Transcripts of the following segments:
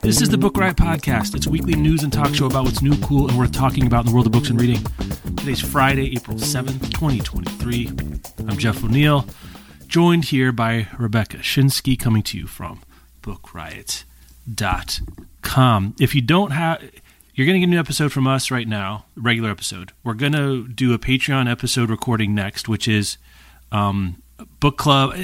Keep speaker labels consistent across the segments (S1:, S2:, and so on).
S1: This is the Book Riot Podcast. It's a weekly news and talk show about what's new, cool, and worth talking about in the world of books and reading. Today's Friday, April 7th, 2023. I'm Jeff O'Neill, joined here by Rebecca Schinsky, coming to you from bookriot.com. If you don't have, you're going to get a new episode from us right now, regular episode. We're going to do a Patreon episode recording next, which is um, book club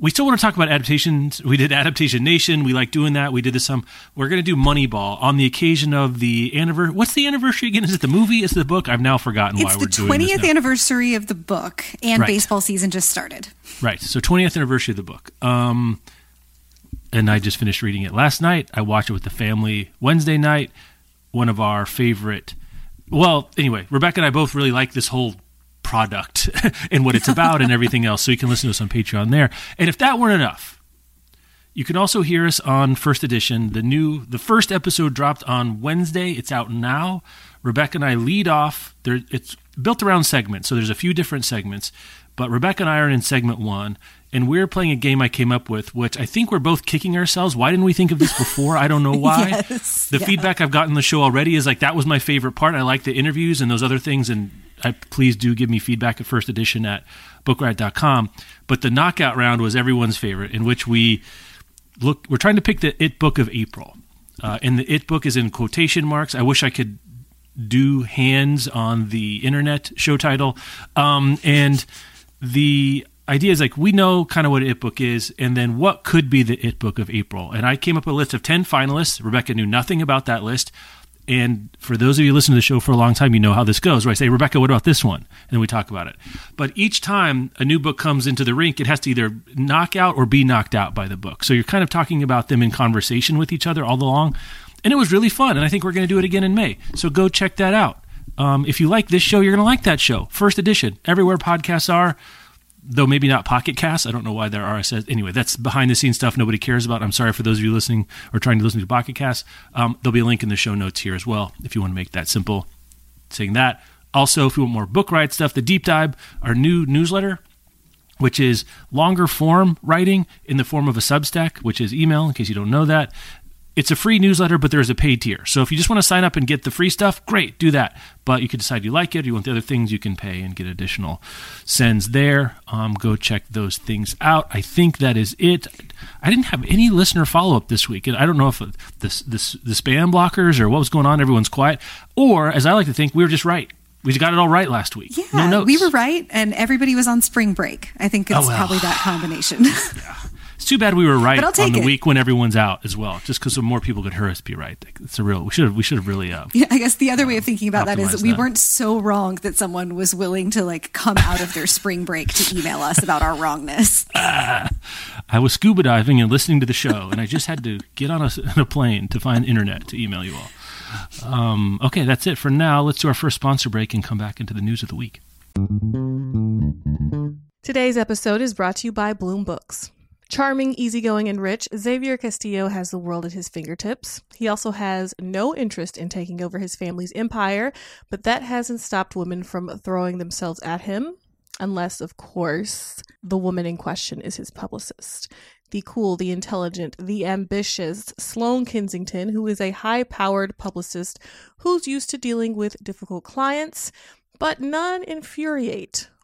S1: we still want to talk about adaptations. We did Adaptation Nation. We like doing that. We did this some. We're going to do Moneyball on the occasion of the anniversary. What's the anniversary again? Is it the movie? Is it the book? I've now forgotten
S2: it's
S1: why we're
S2: doing
S1: this.
S2: It's the 20th anniversary of the book, and right. baseball season just started.
S1: Right. So 20th anniversary of the book. Um, and I just finished reading it last night. I watched it with the family Wednesday night. One of our favorite. Well, anyway, Rebecca and I both really like this whole product and what it's about and everything else. So you can listen to us on Patreon there. And if that weren't enough, you can also hear us on First Edition. The new, the first episode dropped on Wednesday. It's out now. Rebecca and I lead off. There, it's built around segments, so there's a few different segments. But Rebecca and I are in segment one, and we're playing a game I came up with, which I think we're both kicking ourselves. Why didn't we think of this before? I don't know why.
S2: yes,
S1: the
S2: yeah.
S1: feedback I've gotten the show already is like that was my favorite part. I like the interviews and those other things, and I, please do give me feedback at first edition at bookriot.com. But the knockout round was everyone's favorite, in which we look. We're trying to pick the It book of April, uh, and the It book is in quotation marks. I wish I could do hands on the internet show title, um, and the idea is like we know kind of what an it book is and then what could be the it book of april and i came up with a list of 10 finalists rebecca knew nothing about that list and for those of you listening to the show for a long time, you know how this goes, where I say, Rebecca, what about this one? And then we talk about it. But each time a new book comes into the rink, it has to either knock out or be knocked out by the book. So you're kind of talking about them in conversation with each other all along. And it was really fun. And I think we're going to do it again in May. So go check that out. Um, if you like this show, you're going to like that show. First edition, everywhere podcasts are though maybe not Pocket Cast. I don't know why there are RSS. Anyway, that's behind the scenes stuff nobody cares about. I'm sorry for those of you listening or trying to listen to Pocket Cast. Um, there'll be a link in the show notes here as well if you want to make that simple. Saying that. Also, if you want more book riot stuff, the deep dive, our new newsletter, which is longer form writing in the form of a Substack, which is email, in case you don't know that. It's a free newsletter, but there's a paid tier. So if you just want to sign up and get the free stuff, great, do that. But you can decide you like it, or you want the other things, you can pay and get additional sends there. Um, go check those things out. I think that is it. I didn't have any listener follow up this week, and I don't know if the, the, the spam blockers or what was going on. Everyone's quiet, or as I like to think, we were just right. We got it all right last week.
S2: Yeah,
S1: no notes.
S2: we were right, and everybody was on spring break. I think it's
S1: Oh, well.
S2: probably that combination.
S1: yeah. It's too bad we were right
S2: But I'll
S1: on the
S2: it.
S1: week when everyone's out as well, just because more people could hear us be right. It's a real. We should have. We should have really. Uh,
S2: Yeah, I guess the other way of thinking about that we weren't so wrong that someone was willing to like come out of their spring break to email us about our wrongness.
S1: I was scuba diving and listening to the show, and I just had to get on a, on a plane to find internet to email you all. Um, okay, that's it for now. Let's do our first sponsor break and come back into the news of the week.
S3: Today's episode is brought to you by Bloom Books. Charming, easygoing, and rich, Xavier Castillo has the world at his fingertips. He also has no interest in taking over his family's empire, but that hasn't stopped women from throwing themselves at him, unless, of course, the woman in question is his publicist. The cool, the intelligent, the ambitious Sloane Kensington, who is a high powered publicist who's used to dealing with difficult clients, but none infuriate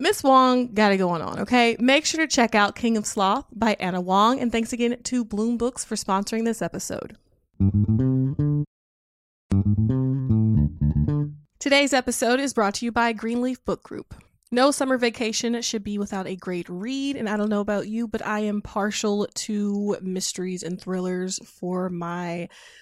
S3: Miss Huang got it going on, okay? Make sure to check out King of Sloth by Ana Huang. And thanks again to Bloom Books for sponsoring this episode. Today's episode is brought to you by Greenleaf Book Group. No summer vacation should be without a great read, and I don't know about you, but I am partial to mysteries and thrillers for my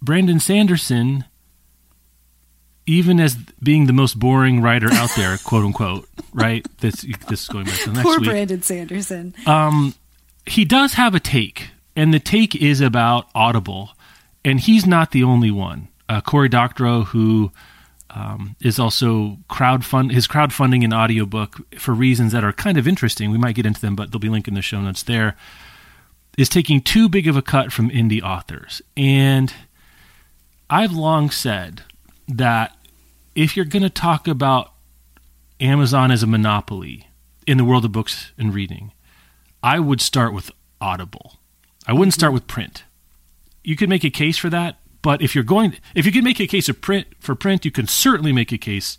S1: Brandon Sanderson, even as being the most boring writer out there, quote unquote, right? This this is going back to the next
S2: Poor
S1: week.
S2: Brandon Sanderson.
S1: Um, he does have a take, and the take is about Audible, and he's not the only one. Uh, Cory Doctorow, who um, is also crowdfund his crowdfunding an audiobook for reasons that are kind of interesting. We might get into them, but they'll be linked in the show notes there. Is taking too big of a cut from indie authors, and I've long said that if you're going to talk about Amazon as a monopoly in the world of books and reading, I would start with Audible. I wouldn't start with print. You could make a case for that, but if you're going if you can make a case of print for print, you can certainly make a case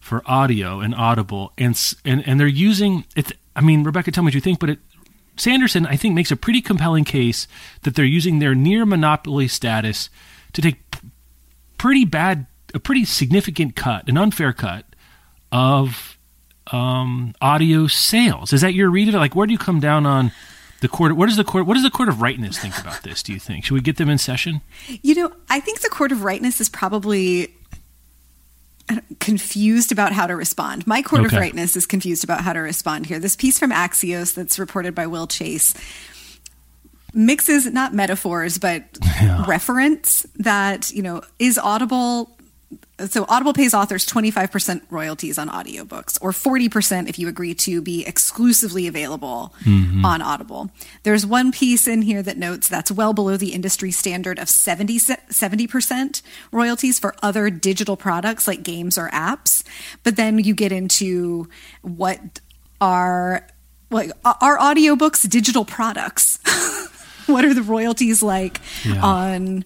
S1: for audio and Audible and and and they're using it I mean, Rebecca tell me what you think, but it Sanderson I think makes a pretty compelling case that they're using their near monopoly status to take pretty bad, a pretty significant cut, an unfair cut of um, audio sales. Is that your read of it? Like, where do you come down on the court? What does the court? What does the court of rightness think about this? Do you think should we get them in session?
S2: You know, I think the court of rightness is probably confused about how to respond. My court okay. of rightness is confused about how to respond here. This piece from Axios that's reported by Will Chase mixes not metaphors but yeah. reference that you know is audible so audible pays authors 25% royalties on audiobooks or 40% if you agree to be exclusively available mm-hmm. on audible there's one piece in here that notes that's well below the industry standard of 70, 70% royalties for other digital products like games or apps but then you get into what are like are audiobooks digital products what are the royalties like yeah. on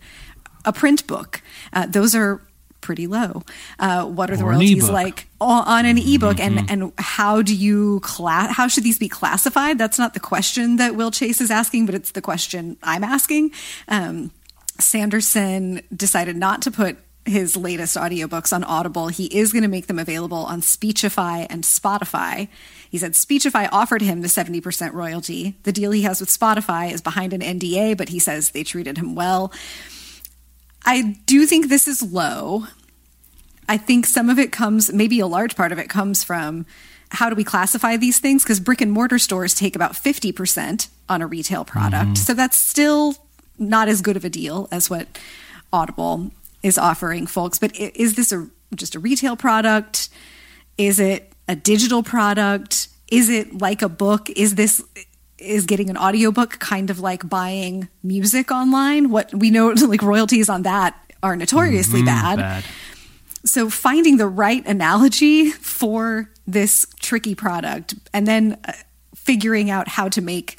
S2: a print book? Uh, those are pretty low. Uh, what are the royalties like on an ebook, mm-hmm. and and how do you class? How should these be classified? That's not the question that Will Chase is asking, but it's the question I'm asking. Um, Sanderson decided not to put his latest audiobooks on Audible. He is going to make them available on Speechify and Spotify. He said Speechify offered him the 70% royalty. The deal he has with Spotify is behind an NDA, but he says they treated him well. I do think this is low. I think some of it comes, maybe a large part of it comes from how do we classify these things? Because brick and mortar stores take about 50% on a retail product. Mm-hmm. So that's still not as good of a deal as what Audible is offering folks. But is this a, just a retail product? Is it a digital product? Is it like a book? Is this is getting an audiobook kind of like buying music online? What we know like royalties on that are notoriously mm-hmm, bad. bad. So finding the right analogy for this tricky product and then uh, figuring out how to make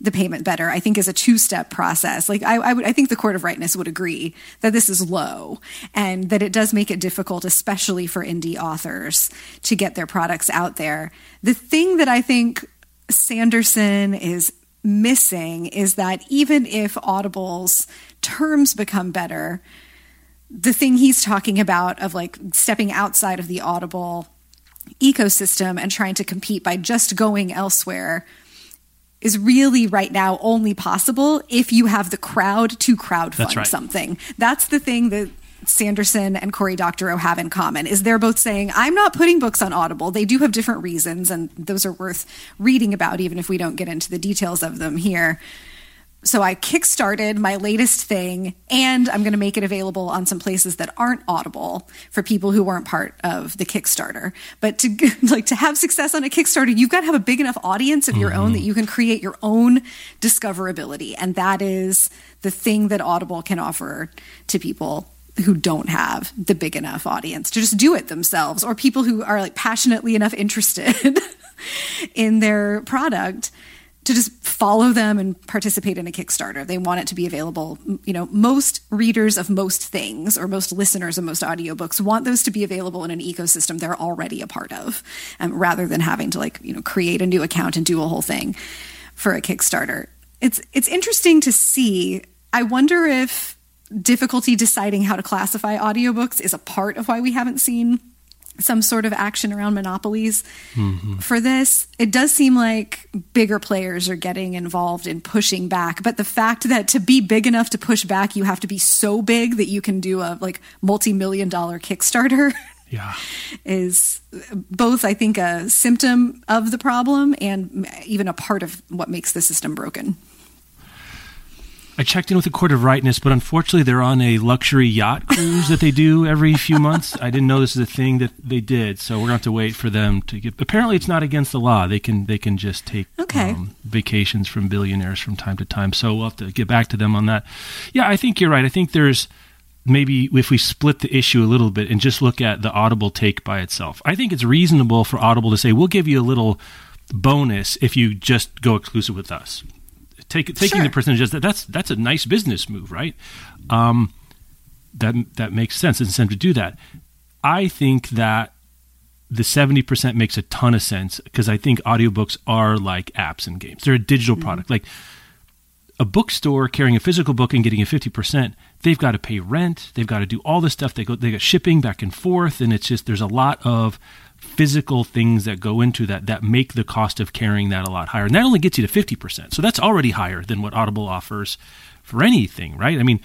S2: the payment better, I think is a two step process. Like I, I, would, I think the court of rightness would agree that this is low and that it does make it difficult, especially for indie authors to get their products out there. The thing that I think Sanderson is missing is that even if Audible's terms become better, the thing he's talking about of like stepping outside of the Audible ecosystem and trying to compete by just going elsewhere is really right now only possible if you have the crowd to crowdfund That's right. something. That's the thing that Sanderson and Cory Doctorow have in common is they're both saying, I'm not putting books on Audible. They do have different reasons, and those are worth reading about, even if we don't get into the details of them here. So I kickstarted my latest thing, and I'm going to make it available on some places that aren't Audible for people who weren't part of the Kickstarter. But to like to have success on a Kickstarter, you've got to have a big enough audience of your mm-hmm. own that you can create your own discoverability, and that is the thing that Audible can offer to people who don't have the big enough audience to just do it themselves, or people who are like passionately enough interested in their product to just follow them and participate in a Kickstarter. They want it to be available. You know, most readers of most things or most listeners of most audiobooks want those to be available in an ecosystem they're already a part of, um, rather than having to like, you know, create a new account and do a whole thing for a Kickstarter. It's it's interesting to see. I wonder if difficulty deciding how to classify audiobooks is a part of why we haven't seen some sort of action around monopolies mm-hmm. for this. It does seem like bigger players are getting involved in pushing back, but the fact that to be big enough to push back, you have to be so big that you can do a like multi-million dollar Kickstarter.
S1: Yeah.
S2: is both I think a symptom of the problem and even a part of what makes the system broken.
S1: I checked in with the Court of Rightness, but unfortunately, they're on a luxury yacht cruise that they do every few months. I didn't know this is a thing that they did, so we're going to have to wait for them to get. Apparently, it's not against the law. They can they can just take
S2: okay. um,
S1: vacations from billionaires from time to time. So we'll have to get back to them on that. Yeah, I think you're right. I think there's maybe if we split the issue a little bit and just look at the Audible take by itself. I think it's reasonable for Audible to say we'll give you a little bonus if you just go exclusive with us take, taking sure. the percentages that that's that's a nice business move, right? Um, that that makes sense. It's incentive to do that. I think that the 70% makes a ton of sense because I think audiobooks are like apps and games. They're a digital mm-hmm. product. Like a bookstore carrying a physical book and getting a 50%, they've got to pay rent, they've got to do all this stuff. They go they got shipping back and forth and it's just there's a lot of physical things that go into that that make the cost of carrying that a lot higher. And that only gets you to 50%. So that's already higher than what Audible offers for anything, right? I mean,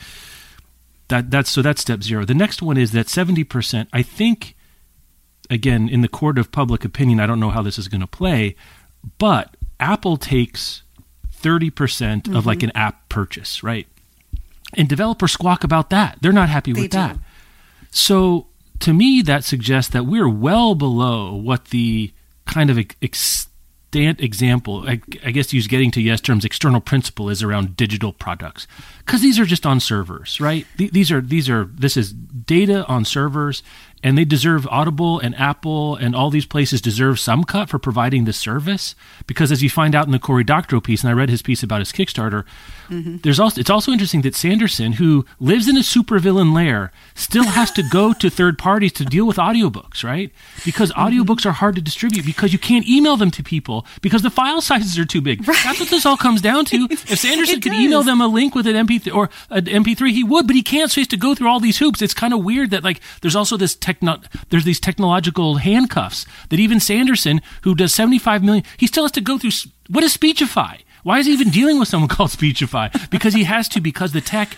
S1: that that's so that's step 0. The next one is that 70%, I think again, in the court of public opinion, I don't know how this is going to play, but Apple takes 30% mm-hmm. of like mm-hmm. an app purchase, right? And developers squawk about that. They're not happy they with do. that. So to me, that suggests that we're well below what the kind of extant example, I, I guess use getting to yes terms, external principle is around digital products, because these are just on servers, right? These are these are this is data on servers, and they deserve Audible and Apple and all these places deserve some cut for providing the service because as you find out in the Cory Doctorow piece, and I read his piece about his Kickstarter, mm-hmm. there's also it's also interesting that Sanderson, who lives in a supervillain lair, still has to go to third parties to deal with audiobooks, right? Because mm-hmm. audiobooks are hard to distribute because you can't email them to people because the file sizes are too big. Right. That's what this all comes down to. If Sanderson could email them a link with an MP3 or an MP3, he would, but he can't, so he has to go through all these hoops. It's kind of weird that like there's also this tech techno- there's these technological handcuffs that even Sanderson, who does 75 million, he still has to go through. What is Speechify? Why is he even dealing with someone called Speechify? Because he has to, because the tech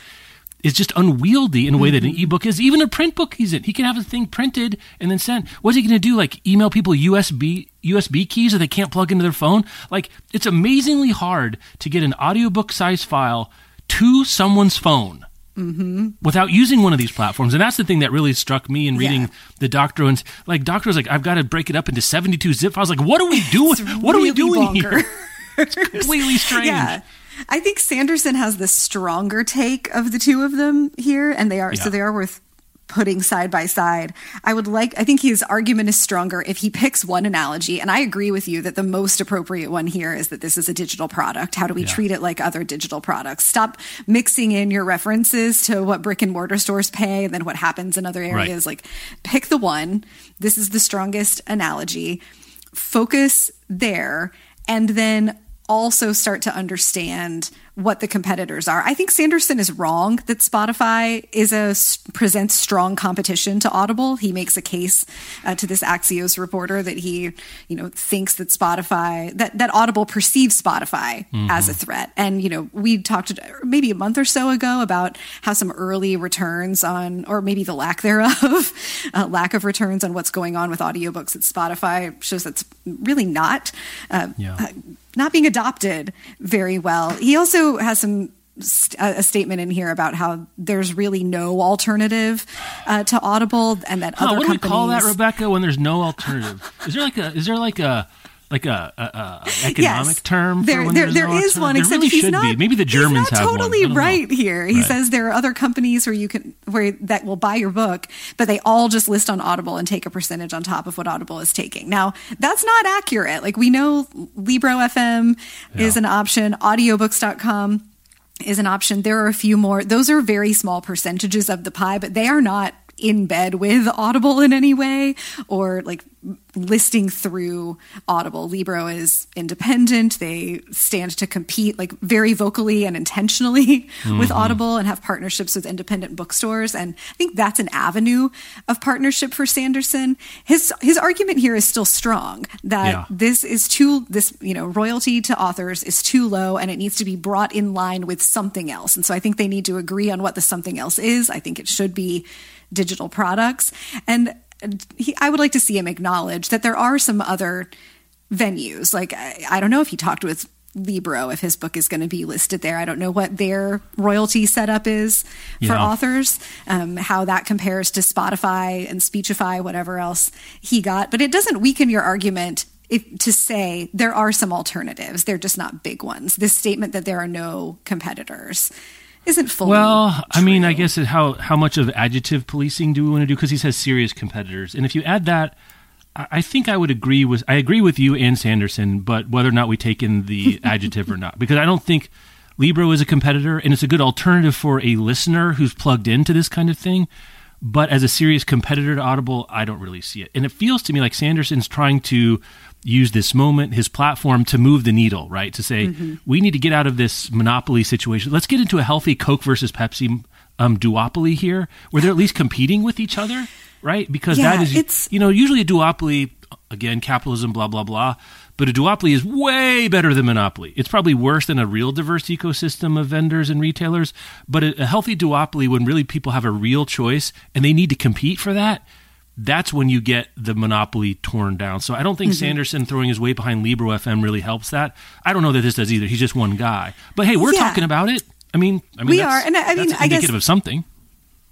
S1: is just unwieldy in a way that an mm-hmm. ebook is. Even a print book he's in. He can have a thing printed and then sent. What's he going to do? Like email people USB USB keys that they can't plug into their phone? Like it's amazingly hard to get an audiobook size file to someone's phone. Mm-hmm. Without using one of these platforms, and that's the thing that really struck me in reading yeah. the Doctorow. And like Doctor was like, I've got to break it up into seventy-two zip files. Like, what are we doing? what really are we doing bonker. here? it's completely strange.
S2: Yeah. I think Sanderson has the stronger take of the two of them here, and they are yeah. so they are worth putting side by side. I would like, I think his argument is stronger if he picks one analogy. And I agree with you that the most appropriate one here is that this is a digital product. How do we yeah. treat it like other digital products? Stop mixing in your references to what brick and mortar stores pay and then what happens in other areas. Right. Like, pick the one. This is the strongest analogy. Focus there. And then also start to understand what the competitors are. I think Sanderson is wrong that Spotify is a presents strong competition to Audible. He makes a case uh, to this Axios reporter that he, you know, thinks that Spotify that that Audible perceives Spotify mm-hmm. as a threat. And you know, we talked maybe a month or so ago about how some early returns on, or maybe the lack thereof, uh, lack of returns on what's going on with audiobooks at Spotify shows that's really not. Uh, yeah uh, not being adopted very well. He also has some a statement in here about how there's really no alternative uh, to Audible, and that huh, other
S1: what
S2: companies.
S1: do we call that, Rebecca? When there's no alternative, is there like a is there like a like a, a, a economic
S2: yes.
S1: term.
S2: There, there, there is one,
S1: there
S2: except
S1: really
S2: he's not.
S1: Be. Maybe the Germans
S2: he's
S1: not
S2: totally right
S1: know.
S2: here. He
S1: right.
S2: says there are other companies where you can where that will buy your book, but they all just list on Audible and take a percentage on top of what Audible is taking. Now that's not accurate. Like we know, Libro FM yeah. is an option. Audiobooks.com is an option. There are a few more. Those are very small percentages of the pie, but they are not in bed with Audible in any way or like listing through Audible. Libro is independent. They stand to compete like very vocally and intentionally mm-hmm. with Audible and have partnerships with independent bookstores. And I think that's an avenue of partnership for Sanderson. His his argument here is still strong that yeah. this is too this, you know, royalty to authors is too low and it needs to be brought in line with something else. And so I think they need to agree on what the something else is. I think it should be digital products. And he, I would like to see him acknowledge that there are some other venues. Like, I, I don't know if he talked with Libro if his book is going to be listed there. I don't know what their royalty setup is for yeah. authors, um, how that compares to Spotify and Speechify, whatever else he got. But it doesn't weaken your argument if, to say there are some alternatives. They're just not big ones. This statement that there are no competitors isn't fully.
S1: Well,
S2: true.
S1: I mean, I guess how how much of adjective policing do we want to do? Because he says serious competitors, and if you add that, I think I would agree with I agree with you and Sanderson, but whether or not we take in the adjective or not, because I don't think Libro is a competitor, and it's a good alternative for a listener who's plugged into this kind of thing. But as a serious competitor to Audible, I don't really see it, and it feels to me like Sanderson's trying to use this moment, his platform to move the needle, right? To say, mm-hmm. we need to get out of this monopoly situation. Let's get into a healthy Coke versus Pepsi um, duopoly here, where they're at least competing with each other, right? Because yeah, that is, you know, usually a duopoly, again, capitalism, blah, blah, blah. But a duopoly is way better than monopoly. It's probably worse than a real diverse ecosystem of vendors and retailers. But a, a healthy duopoly, when really people have a real choice and they need to compete for that, that's when you get the monopoly torn down. So I don't think mm-hmm. Sanderson throwing his weight behind Libro FM really helps that. I don't know that this does either. He's just one guy. But hey, we're yeah. talking about it. I mean, I mean,
S2: we are, and I, I mean, I guess
S1: of something.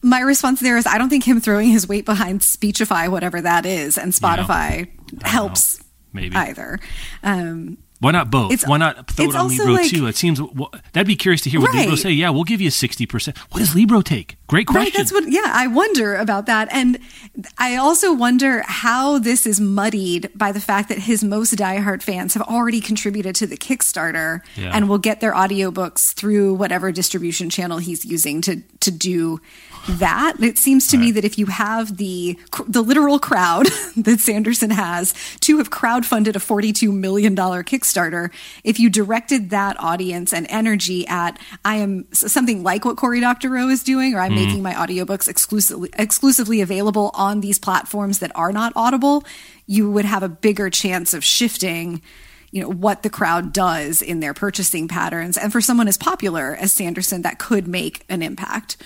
S2: My response there is I don't think him throwing his weight behind Speechify, whatever that is, and Spotify helps maybe either. Um,
S1: why not both? It's, Why not throw it on Libro like, too? It seems well, that'd be curious to hear what right. Libro say. Yeah, we'll give you sixty percent. What does Libro take? Great question.
S2: Right, that's what. Yeah, I wonder about that, and I also wonder how this is muddied by the fact that his most diehard fans have already contributed to the Kickstarter yeah. and will get their audiobooks through whatever distribution channel he's using to to do that. It seems to right. me that if you have the the literal crowd that Sanderson has to have crowdfunded a $42 million Kickstarter, if you directed that audience and energy at I am something like what Cory Doctorow is doing, or I'm mm. making my audiobooks exclusively exclusively available on these platforms that are not Audible, you would have a bigger chance of shifting you know, what the crowd does in their purchasing patterns. And for someone as popular as Sanderson, that could make an impact.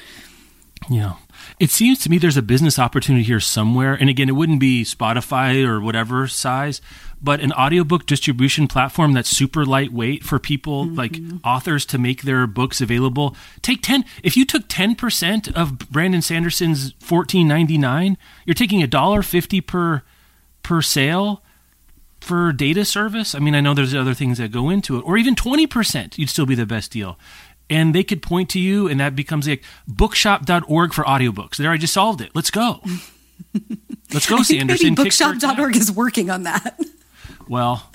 S1: Yeah. It seems to me there's a business opportunity here somewhere. And again, it wouldn't be Spotify or whatever size, but an audiobook distribution platform that's super lightweight for people mm-hmm. like authors to make their books available. Take 10 if you took 10% of Brandon Sanderson's 14.99, you're taking a dollar 50 per per sale for data service. I mean, I know there's other things that go into it or even 20%, you'd still be the best deal and they could point to you and that becomes like bookshop.org for audiobooks. There, I just solved it. Let's go. Let's go, Sanderson.
S2: Maybe bookshop.org is working on that.
S1: Well,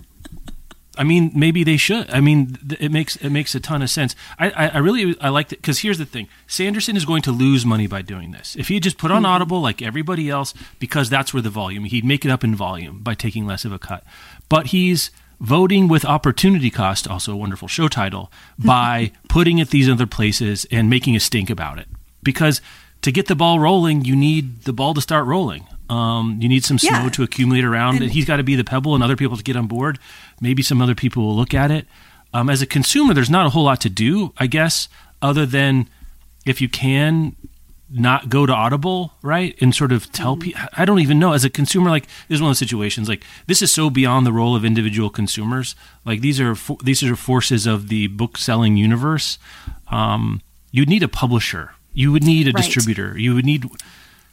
S1: I mean, maybe they should. I mean, it makes it makes a ton of sense. I, I, I really I like it because here's the thing: Sanderson is going to lose money by doing this. If he just put on mm-hmm. Audible like everybody else, because that's where the volume, he'd make it up in volume by taking less of a cut. But he's voting with opportunity cost, also a wonderful show title, by putting it these other places and making a stink about it. Because to get the ball rolling, you need the ball to start rolling. Um, you need some snow yeah. to accumulate around and, it. He's got to be the pebble and other people to get on board. Maybe some other people will look at it. Um, as a consumer, there's not a whole lot to do, I guess, other than if you can not go to Audible, right? And sort of tell mm-hmm. people, I don't even know. As a consumer, like, this is one of the situations, like, this is so beyond the role of individual consumers. Like, these are, fo- these are forces of the book selling universe. Um, you'd need a publisher, you would need a right. distributor, you would need,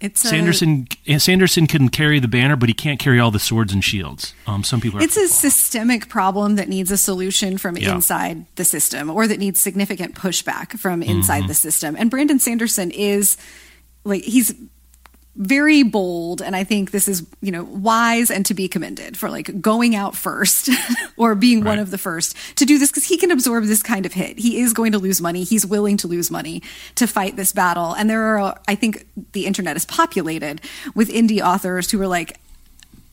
S1: it's Sanderson. A, Sanderson can carry the banner, but he can't carry all the swords and shields. Um, some people.
S2: it's a systemic problem that needs a solution from yeah. inside the system, or that needs significant pushback from inside mm-hmm. the system. And Brandon Sanderson is like he's very bold and i think this is you know wise and to be commended for like going out first or being right. one of the first to do this because he can absorb this kind of hit. He is going to lose money. He's willing to lose money to fight this battle. And there are i think the internet is populated with indie authors who are like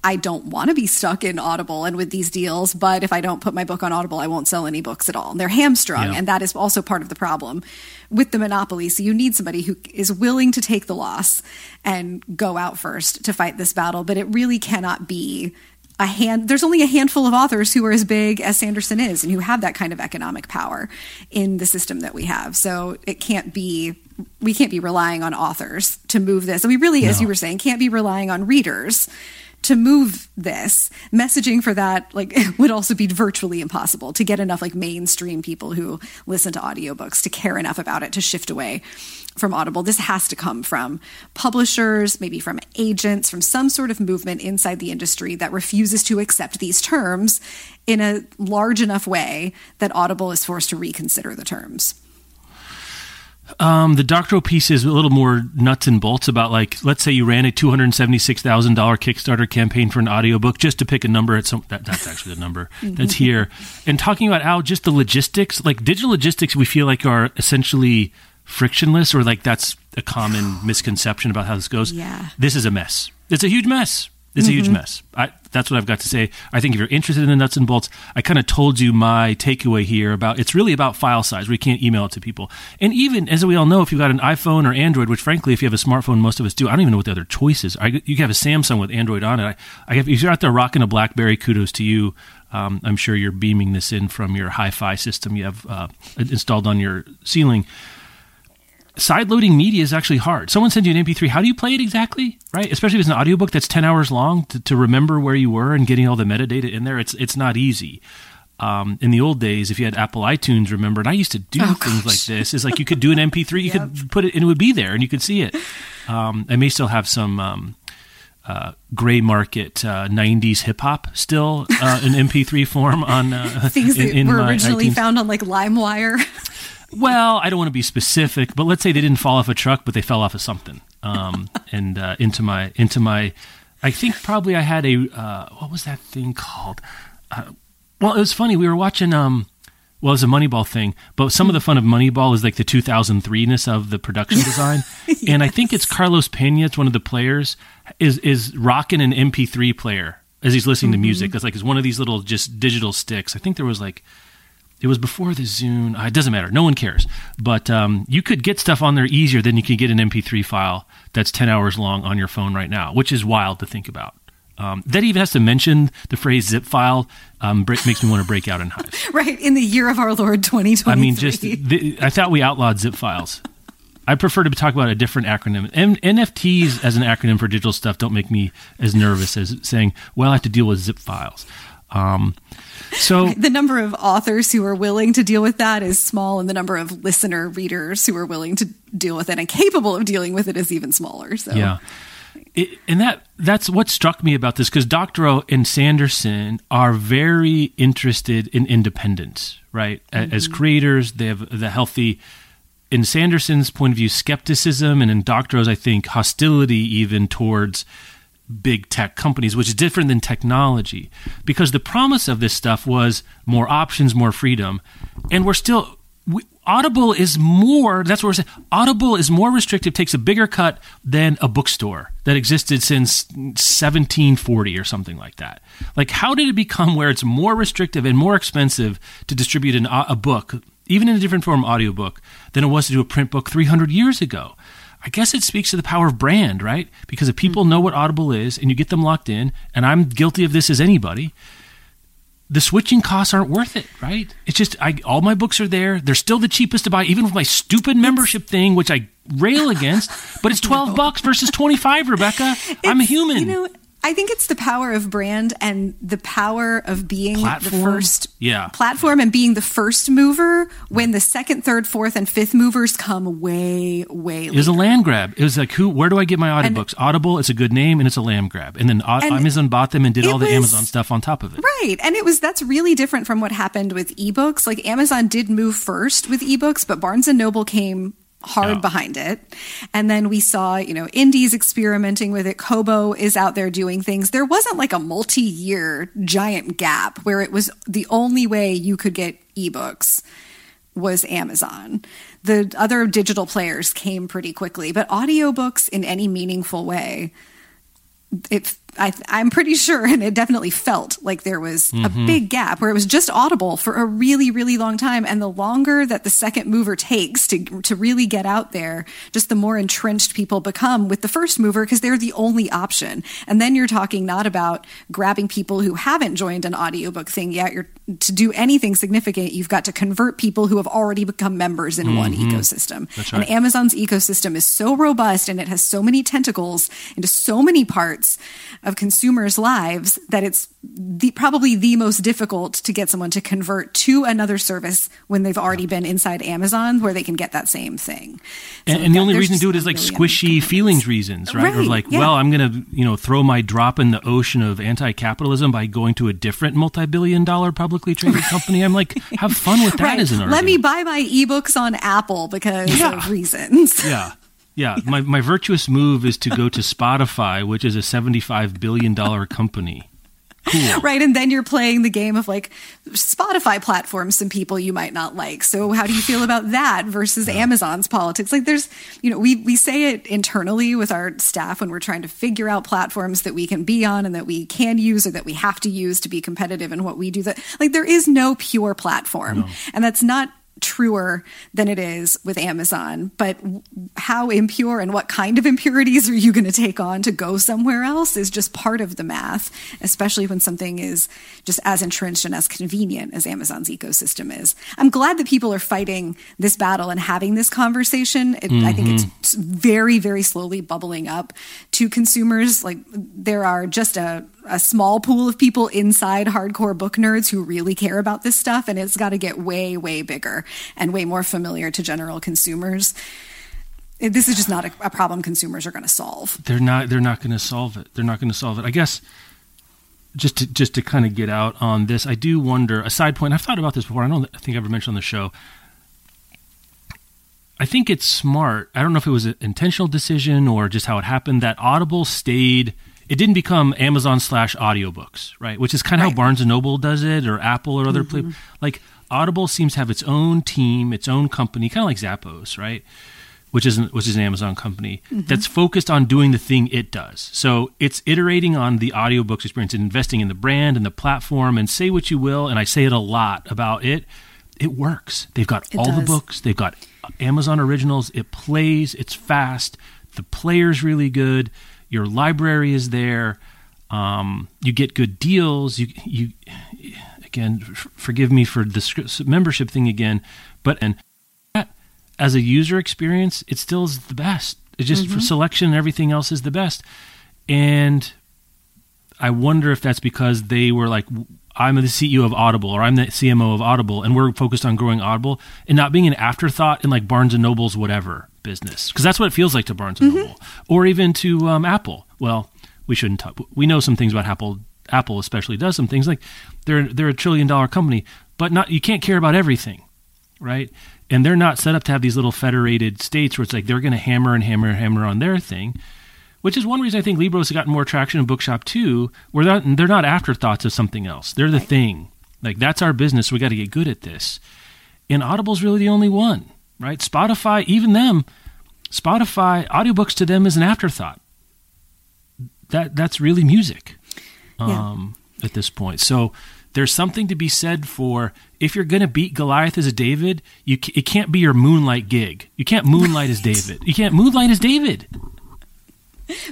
S2: I don't want to be stuck in Audible and with these deals, but if I don't put my book on Audible, I won't sell any books at all. And they're hamstrung, yeah. and that is also part of the problem with the monopoly. So you need somebody who is willing to take the loss and go out first to fight this battle, but it really cannot be a hand there's only a handful of authors who are as big as Sanderson is and who have that kind of economic power in the system that we have. So it can't be we can't be relying on authors to move this. And we really, no. as you were saying, can't be relying on readers to move this messaging for that like would also be virtually impossible to get enough like mainstream people who listen to audiobooks to care enough about it to shift away from audible. This has to come from publishers maybe from agents from some sort of movement inside the industry that refuses to accept these terms in a large enough way that audible is forced to reconsider the terms
S1: um, the Doctorow piece is a little more nuts and bolts about like, let's say you ran a two hundred seventy six thousand dollar Kickstarter campaign for an audiobook, just to pick a number. At some that, that's actually the number that's here, and talking about how just the logistics, like digital logistics, we feel like are essentially frictionless, or like that's a common misconception about how this goes.
S2: Yeah,
S1: this is a mess. It's a huge mess. It's mm-hmm. a huge mm-hmm. mess. I, that's what I've got to say. I think if you're interested in the nuts and bolts, I kind of told you my takeaway here about it's really about file size. We can't email it to people. And even as we all know, if you've got an iPhone or Android, which frankly, if you have a smartphone, most of us do. I don't even know what the other choices. Are. you can have a Samsung with Android on it. I, I have, if you're out there rocking a BlackBerry, kudos to you. Um, I'm sure you're beaming this in from your hi-fi system you have uh, installed on your ceiling side loading media is actually hard. Someone sends you an MP3. How do you play it exactly? Right? Especially if it's an audiobook that's 10 hours long to, to remember where you were and getting all the metadata in there. It's, it's not easy. Um, in the old days, if you had Apple iTunes, remember, and I used to do oh, things like this, is like you could do an MP3, you yep. could put it, and it would be there, and you could see it. Um, I may still have some um, uh, gray market uh, 90s hip hop still uh, in MP3 form on uh,
S2: things that in, in were originally iTunes. found on like LimeWire.
S1: Well, I don't want to be specific, but let's say they didn't fall off a truck, but they fell off of something, um, and uh, into my into my. I think probably I had a uh, what was that thing called? Uh, well, it was funny. We were watching. Um, well, it's a Moneyball thing, but some of the fun of Moneyball is like the 2003ness of the production design. yes. And I think it's Carlos Pena, it's one of the players, is is rocking an MP3 player as he's listening mm-hmm. to music. It's like it's one of these little just digital sticks. I think there was like it was before the Zune. Uh, it doesn't matter. No one cares. But um, you could get stuff on there easier than you could get an MP3 file that's 10 hours long on your phone right now, which is wild to think about. Um, that even has to mention the phrase zip file um, break, makes me want to break out in hives.
S2: right in the year of our Lord 2023.
S1: I mean, just the, I thought we outlawed zip files. I prefer to talk about a different acronym. M- NFTs as an acronym for digital stuff don't make me as nervous as saying, "Well, I have to deal with zip files." Um, so
S2: the number of authors who are willing to deal with that is small, and the number of listener readers who are willing to deal with it and capable of dealing with it is even smaller. So
S1: yeah. It, and that that's what struck me about this because Doctorow and Sanderson are very interested in independence, right? Mm-hmm. As creators, they have the healthy, in Sanderson's point of view, skepticism, and in Doctorow's, I think, hostility even towards big tech companies, which is different than technology. Because the promise of this stuff was more options, more freedom, and we're still. We, Audible is more, that's what we're saying. Audible is more restrictive, takes a bigger cut than a bookstore that existed since 1740 or something like that. Like, how did it become where it's more restrictive and more expensive to distribute an, a book, even in a different form, audiobook, than it was to do a print book 300 years ago? I guess it speaks to the power of brand, right? Because if people know what Audible is and you get them locked in, and I'm guilty of this as anybody, the switching costs aren't worth it, right? It's just I, all my books are there. They're still the cheapest to buy, even with my stupid membership thing, which I rail against. But it's twelve bucks versus twenty five, Rebecca. It's, I'm a human.
S2: You know, I think it's the power of brand and the power of being platform? the first
S1: yeah.
S2: platform and being the first mover when the second, third, fourth, and fifth movers come way, way later.
S1: It was a land grab. It was like, who? Where do I get my audiobooks? And, Audible, it's a good name, and it's a land grab. And then and Amazon bought them and did all the was, Amazon stuff on top of it.
S2: Right. And it was that's really different from what happened with ebooks. Like Amazon did move first with ebooks, but Barnes and Noble came hard yeah. behind it. And then we saw, you know, indies experimenting with it. Kobo is out there doing things. There wasn't like a multi year giant gap where it was the only way you could get ebooks was Amazon. The other digital players came pretty quickly, but audiobooks in any meaningful way, it I, am pretty sure, and it definitely felt like there was mm-hmm. a big gap where it was just audible for a really, really long time. And the longer that the second mover takes to to really get out there, just the more entrenched people become with the first mover because they're the only option. And then you're talking not about grabbing people who haven't joined an audiobook thing yet. You're to do anything significant, you've got to convert people who have already become members in mm-hmm. one ecosystem.
S1: Right.
S2: And Amazon's ecosystem is so robust and it has so many tentacles into so many parts of consumers' lives that it's the, probably the most difficult to get someone to convert to another service when they've already been inside Amazon where they can get that same thing.
S1: So and, and the only reason to do it is like really squishy feelings reasons, right?
S2: right
S1: or like,
S2: yeah.
S1: well, I'm going to, you know, throw my drop in the ocean of anti-capitalism by going to a different multi-billion dollar publicly traded company. I'm like, have fun with that right. as an argument.
S2: Let me buy my ebooks on Apple because yeah. of reasons.
S1: Yeah. Yeah, my, my virtuous move is to go to Spotify, which is a $75 billion company. Cool.
S2: Right. And then you're playing the game of like Spotify platforms, some people you might not like. So how do you feel about that versus yeah. Amazon's politics? Like there's, you know, we, we say it internally with our staff when we're trying to figure out platforms that we can be on and that we can use or that we have to use to be competitive in what we do that like there is no pure platform. No. And that's not truer than it is with Amazon. But how impure and what kind of impurities are you going to take on to go somewhere else is just part of the math, especially when something is just as entrenched and as convenient as Amazon's ecosystem is. I'm glad that people are fighting this battle and having this conversation. It, mm-hmm. I think it's mm-hmm. very, very slowly bubbling up to consumers. Like there are just a a small pool of people inside hardcore book nerds who really care about this stuff, and it's got to get way, way bigger and way more familiar to general consumers. This is just not a, a problem consumers are going to solve.
S1: They're not. They're not going to solve it. They're not going to solve it. I guess just to just to kind of get out on this, I do wonder. A side point. I've thought about this before. I don't I think I ever mentioned on the show. I think it's smart. I don't know if it was an intentional decision or just how it happened that Audible stayed it didn't become Amazon slash audiobooks, right? Which is kind of right. how Barnes and Noble does it, or Apple, or other mm-hmm. like Audible seems to have its own team, its own company, kind of like Zappos, right? Which is which is an Amazon company mm-hmm. that's focused on doing the thing it does. So it's iterating on the audiobooks experience and investing in the brand and the platform. And say what you will, and I say it a lot about it. It works. They've got it all does. the books. They've got Amazon originals. It plays. It's fast. The player's really good your library is there. Um, you get good deals. You you again, f- forgive me for the membership thing again, but and as a user experience, it still is the best. It's just mm-hmm. for selection and everything else is the best. And I wonder if that's because they were like, I'm the CEO of Audible or I'm the CMO of Audible, and we're focused on growing Audible and not being an afterthought in like Barnes and Noble's whatever business, because that's what it feels like to Barnes and mm-hmm. Noble or even to um, Apple. Well, we shouldn't talk. We know some things about Apple. Apple especially does some things like they're they're a trillion dollar company, but not you can't care about everything, right? And they're not set up to have these little federated states where it's like they're going to hammer and hammer and hammer on their thing which is one reason I think Libros has gotten more traction in Bookshop too, where they're not, they're not afterthoughts of something else. They're the thing. Like that's our business. We got to get good at this. And Audible's really the only one, right? Spotify, even them, Spotify audiobooks to them is an afterthought. That that's really music um, yeah. at this point. So there's something to be said for if you're going to beat Goliath as a David, you it can't be your moonlight gig. You can't moonlight as David. You can't moonlight as David.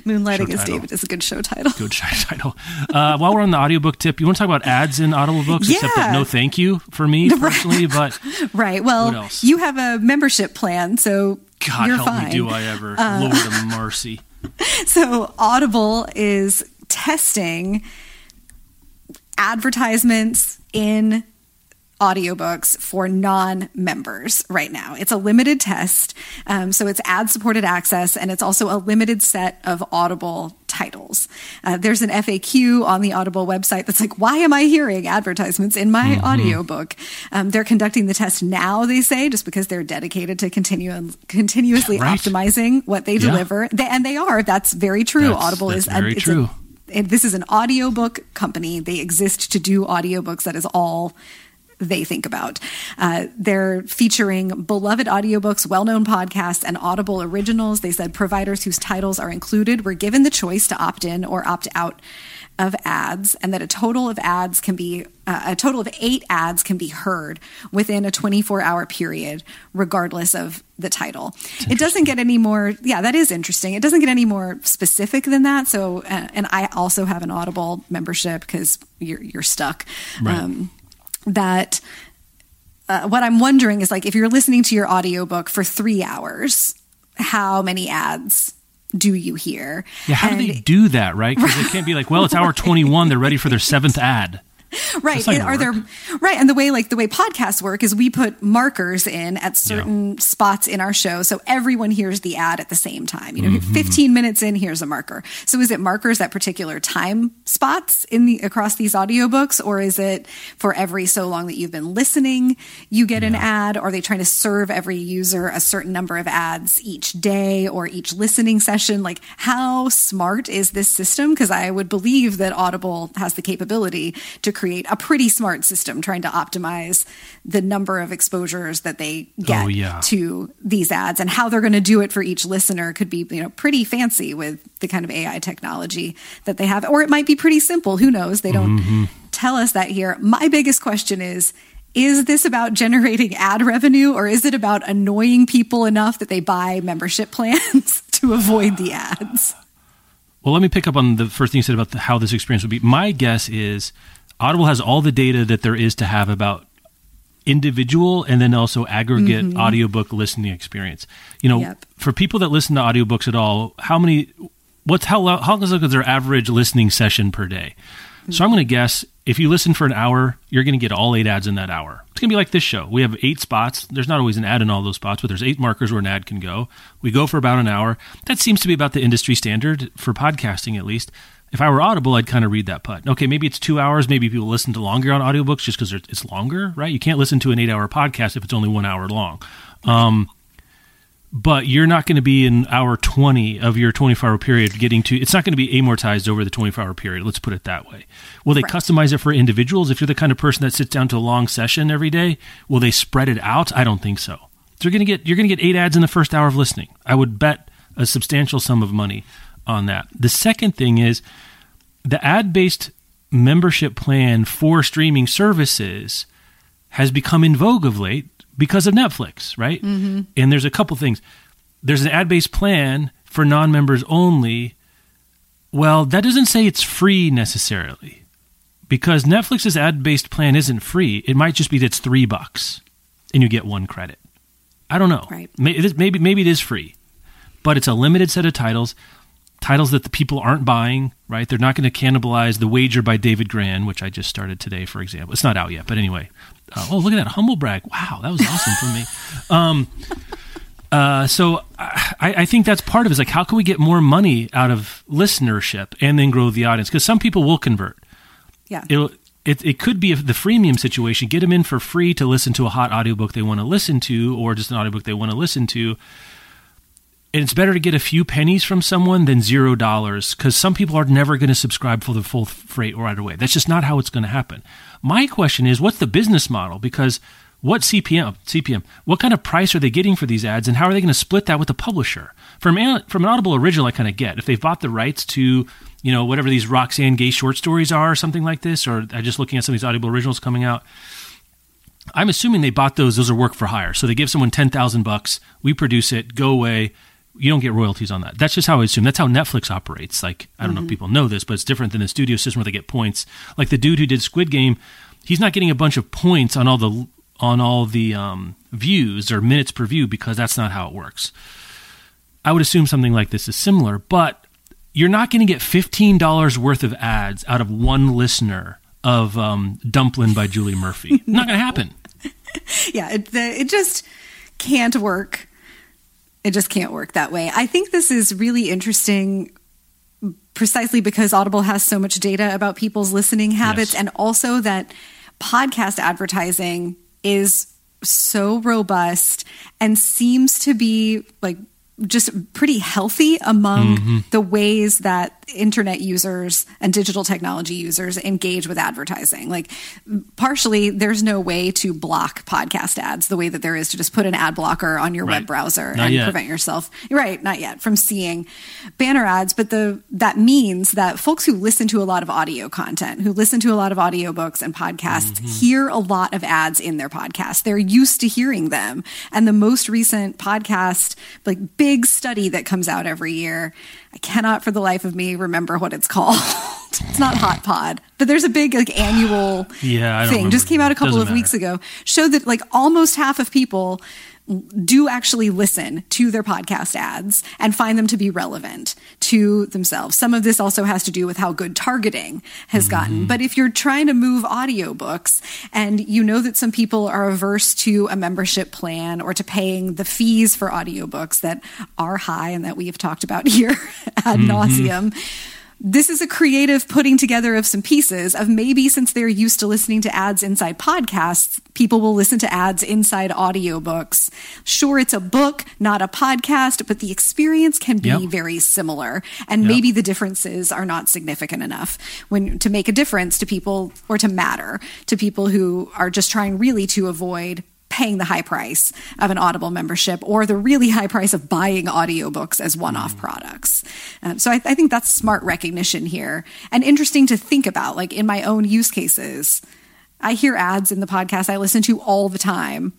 S2: Moonlighting as David is a good show title.
S1: Good show title. Uh, while we're on the audiobook tip, you want to talk about ads in Audible books? Yeah. Except that no thank you for me personally, but
S2: right. Well, you have a membership plan, so
S1: God
S2: you're
S1: help
S2: fine.
S1: me, do I ever? Uh, Lord of mercy.
S2: So Audible is testing advertisements in audiobooks for non members right now. It's a limited test. Um, so it's ad supported access and it's also a limited set of Audible titles. Uh, there's an FAQ on the Audible website that's like, why am I hearing advertisements in my mm-hmm. audiobook? Um, they're conducting the test now, they say, just because they're dedicated to continue, continuously right. optimizing what they yeah. deliver. They, and they are. That's very true.
S1: That's,
S2: Audible
S1: that's
S2: is
S1: very a, true.
S2: A, this is an audiobook company. They exist to do audiobooks. That is all they think about. Uh, they're featuring beloved audiobooks, well known podcasts, and Audible originals. They said providers whose titles are included were given the choice to opt in or opt out of ads, and that a total of ads can be uh, a total of eight ads can be heard within a 24 hour period, regardless of the title. It doesn't get any more. Yeah, that is interesting. It doesn't get any more specific than that. So, uh, and I also have an Audible membership because you're you're stuck.
S1: Right. Um,
S2: that uh, what I'm wondering is like if you're listening to your audiobook for three hours, how many ads do you hear?
S1: Yeah, how and, do they do that, right? Because it can't be like, well, it's hour 21, they're ready for their seventh ad.
S2: right and are there right and the way like the way podcasts work is we put markers in at certain yeah. spots in our show so everyone hears the ad at the same time you know mm-hmm. 15 minutes in here's a marker so is it markers at particular time spots in the across these audiobooks or is it for every so long that you've been listening you get yeah. an ad are they trying to serve every user a certain number of ads each day or each listening session like how smart is this system because i would believe that audible has the capability to create a pretty smart system trying to optimize the number of exposures that they get
S1: oh, yeah.
S2: to these ads and how they're going to do it for each listener could be you know pretty fancy with the kind of AI technology that they have or it might be pretty simple who knows they don't mm-hmm. tell us that here my biggest question is is this about generating ad revenue or is it about annoying people enough that they buy membership plans to avoid the ads?
S1: Well, let me pick up on the first thing you said about the, how this experience would be. My guess is Audible has all the data that there is to have about individual and then also aggregate mm-hmm. audiobook listening experience. You know, yep. for people that listen to audiobooks at all, how many what's how long how long is their average listening session per day? Mm-hmm. So I'm going to guess if you listen for an hour, you're going to get all eight ads in that hour. It's going to be like this show. We have eight spots. There's not always an ad in all those spots, but there's eight markers where an ad can go. We go for about an hour. That seems to be about the industry standard for podcasting, at least if I were Audible, I'd kind of read that putt. Okay, maybe it's two hours. Maybe people listen to longer on audiobooks just because it's longer, right? You can't listen to an eight hour podcast if it's only one hour long. Um, but you're not going to be in hour 20 of your 24 hour period getting to it's not going to be amortized over the 24 hour period let's put it that way will they right. customize it for individuals if you're the kind of person that sits down to a long session every day will they spread it out i don't think so so you're going to get you're going to get eight ads in the first hour of listening i would bet a substantial sum of money on that. The second thing is the ad based membership plan for streaming services has become in vogue of late because of Netflix, right? Mm-hmm. And there's a couple things. There's an ad based plan for non members only. Well, that doesn't say it's free necessarily, because Netflix's ad-based plan isn't free. It might just be that it's three bucks, and you get one credit. I don't know.
S2: Right.
S1: Maybe maybe it is free, but it's a limited set of titles, titles that the people aren't buying. Right? They're not going to cannibalize The Wager by David Grann, which I just started today, for example. It's not out yet, but anyway. Uh, oh, look at that humble brag! Wow, that was awesome for me. Um, uh, so I, I, think that's part of it. Is like, how can we get more money out of listenership and then grow the audience? Because some people will convert.
S2: Yeah.
S1: It'll, it, it could be the freemium situation. Get them in for free to listen to a hot audiobook they want to listen to, or just an audiobook they want to listen to. And it's better to get a few pennies from someone than zero dollars because some people are never going to subscribe for the full freight or right away. That's just not how it's going to happen. My question is, what's the business model? Because what CPM, CPM, what kind of price are they getting for these ads, and how are they going to split that with the publisher? From from an Audible original, I kind of get if they've bought the rights to you know whatever these Roxane Gay short stories are, or something like this, or just looking at some of these Audible originals coming out. I'm assuming they bought those; those are work for hire. So they give someone ten thousand bucks, we produce it, go away. You don't get royalties on that. That's just how I assume. That's how Netflix operates. Like I don't mm-hmm. know if mm-hmm. people know this, but it's different than the studio system where they get points. Like the dude who did Squid Game, he's not getting a bunch of points on all the on all the um, views or minutes per view because that's not how it works. I would assume something like this is similar, but you're not going to get $15 worth of ads out of one listener of um, Dumplin' by Julie Murphy. no. Not going to happen.
S2: yeah, it, it just can't work. It just can't work that way. I think this is really interesting precisely because Audible has so much data about people's listening habits yes. and also that podcast advertising is so robust and seems to be like just pretty healthy among mm-hmm. the ways that internet users and digital technology users engage with advertising. Like, partially, there's no way to block podcast ads the way that there is to just put an ad blocker on your right. web browser not and yet. prevent yourself, right? Not yet from seeing banner ads. But the that means that folks who listen to a lot of audio content, who listen to a lot of audiobooks and podcasts, mm-hmm. hear a lot of ads in their podcast. They're used to hearing them. And the most recent podcast, like big study that comes out every year. I cannot for the life of me remember what it's called. it's not Hot Pod, but there's a big like annual
S1: yeah,
S2: thing. Just came out a couple Doesn't of matter. weeks ago. Showed that like almost half of people do actually listen to their podcast ads and find them to be relevant to themselves. Some of this also has to do with how good targeting has gotten. Mm-hmm. But if you're trying to move audiobooks and you know that some people are averse to a membership plan or to paying the fees for audiobooks that are high and that we have talked about here ad mm-hmm. nauseum, this is a creative putting together of some pieces of maybe since they're used to listening to ads inside podcasts, people will listen to ads inside audiobooks. Sure, it's a book, not a podcast, but the experience can be yep. very similar. And yep. maybe the differences are not significant enough when to make a difference to people or to matter to people who are just trying really to avoid paying the high price of an Audible membership or the really high price of buying audiobooks as one off mm. products. Um, so I, I think that's smart recognition here and interesting to think about. Like in my own use cases, I hear ads in the podcast I listen to all the time.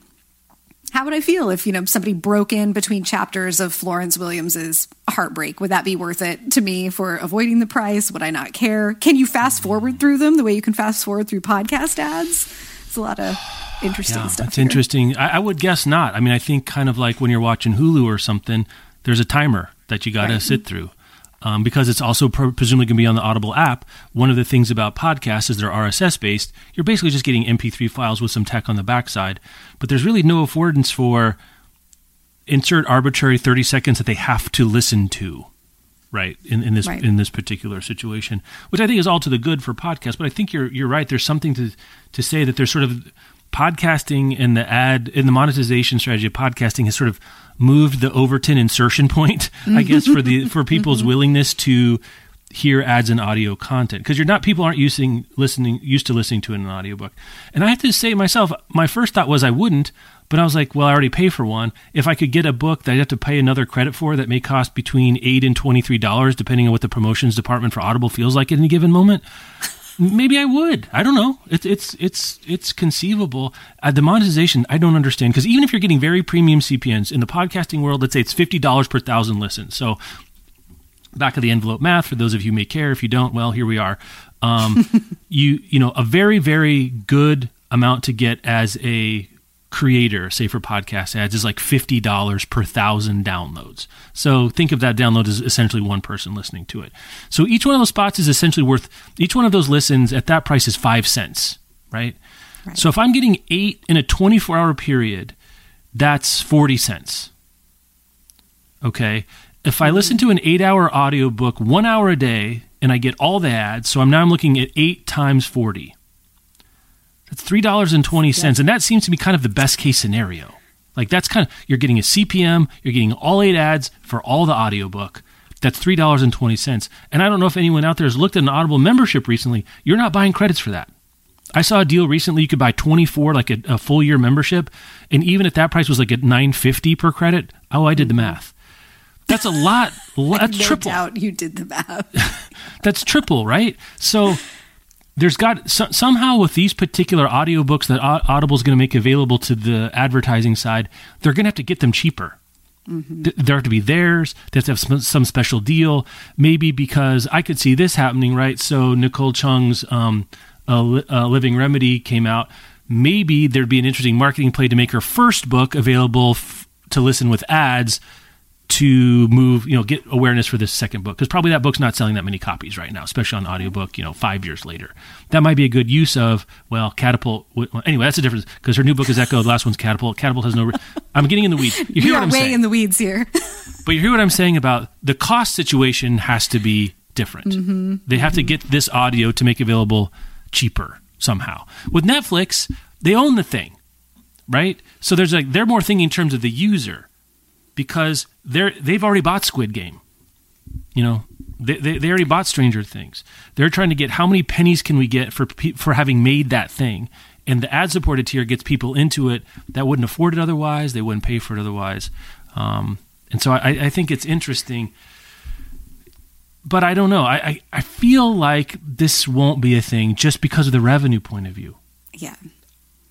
S2: How would I feel if, you know, somebody broke in between chapters of Florence Williams's Heartbreak? Would that be worth it to me for avoiding the price? Would I not care? Can you fast forward through them the way you can fast forward through podcast ads? It's a lot of interesting yeah, stuff.
S1: That's here. interesting. I, I, would guess not. I mean, I think kind of like when you're watching Hulu or something, there's a timer that you got to right. sit through. Um, because it's also presumably going to be on the Audible app. One of the things about podcasts is they're RSS based. You're basically just getting MP3 files with some tech on the backside, but there's really no affordance for insert arbitrary 30 seconds that they have to listen to right in, in this right. in this particular situation which i think is all to the good for podcasts but i think you're you're right there's something to to say that there's sort of podcasting and the ad and the monetization strategy of podcasting has sort of moved the Overton insertion point, I guess, for the for people's mm-hmm. willingness to hear ads and audio content because you're not people aren't using listening used to listening to an audiobook. And I have to say myself, my first thought was I wouldn't, but I was like, well, I already pay for one. If I could get a book that I'd have to pay another credit for that may cost between eight and twenty three dollars, depending on what the promotions department for Audible feels like at any given moment, maybe I would. I don't know. It's it's it's it's conceivable. Uh, the monetization, I don't understand because even if you're getting very premium CPMs in the podcasting world, let's say it's fifty dollars per thousand listens. So back of the envelope math for those of you who may care. If you don't, well, here we are. Um, you you know a very very good amount to get as a creator, say for podcast ads, is like fifty dollars per thousand downloads. So think of that download as essentially one person listening to it. So each one of those spots is essentially worth each one of those listens at that price is five cents, right? right. So if I'm getting eight in a twenty four hour period, that's forty cents. Okay. If I mm-hmm. listen to an eight hour audiobook, one hour a day, and I get all the ads, so I'm now I'm looking at eight times 40. That's $3.20. Yeah. And that seems to be kind of the best case scenario. Like that's kind of, you're getting a CPM, you're getting all eight ads for all the audiobook. That's $3.20. And I don't know if anyone out there has looked at an Audible membership recently. You're not buying credits for that. I saw a deal recently you could buy 24 like a, a full year membership and even at that price was like at 950 per credit. Oh, I did the mm-hmm. math. That's a lot. That's
S2: no
S1: triple.
S2: doubt you did the math.
S1: that's triple, right? So there's got so, somehow with these particular audiobooks that Audible is going to make available to the advertising side, they're going to have to get them cheaper. Mm-hmm. They have to be theirs. They have to have some, some, special deal. Maybe because I could see this happening, right? So Nicole Chung's um, uh, uh, Living Remedy came out. Maybe there'd be an interesting marketing play to make her first book available f- to listen with ads to move, you know, get awareness for this second book because probably that book's not selling that many copies right now, especially on audiobook, you know, five years later. That might be a good use of, well, Catapult. Well, anyway, that's the difference because her new book is Echo, the last one's Catapult. Catapult has no. Re- I'm getting in the weeds. You hear what I'm
S2: way
S1: saying?
S2: in the weeds here.
S1: but you hear what I'm saying about the cost situation has to be different. Mm-hmm. They have mm-hmm. to get this audio to make available cheaper somehow. With Netflix, they own the thing, right? So there's like they're more thinking in terms of the user because they're they've already bought Squid Game. You know, they, they, they already bought Stranger Things. They're trying to get how many pennies can we get for for having made that thing, and the ad supported tier gets people into it that wouldn't afford it otherwise. They wouldn't pay for it otherwise. Um, and so I, I think it's interesting but I don't know. I, I, I, feel like this won't be a thing just because of the revenue point of view.
S2: Yeah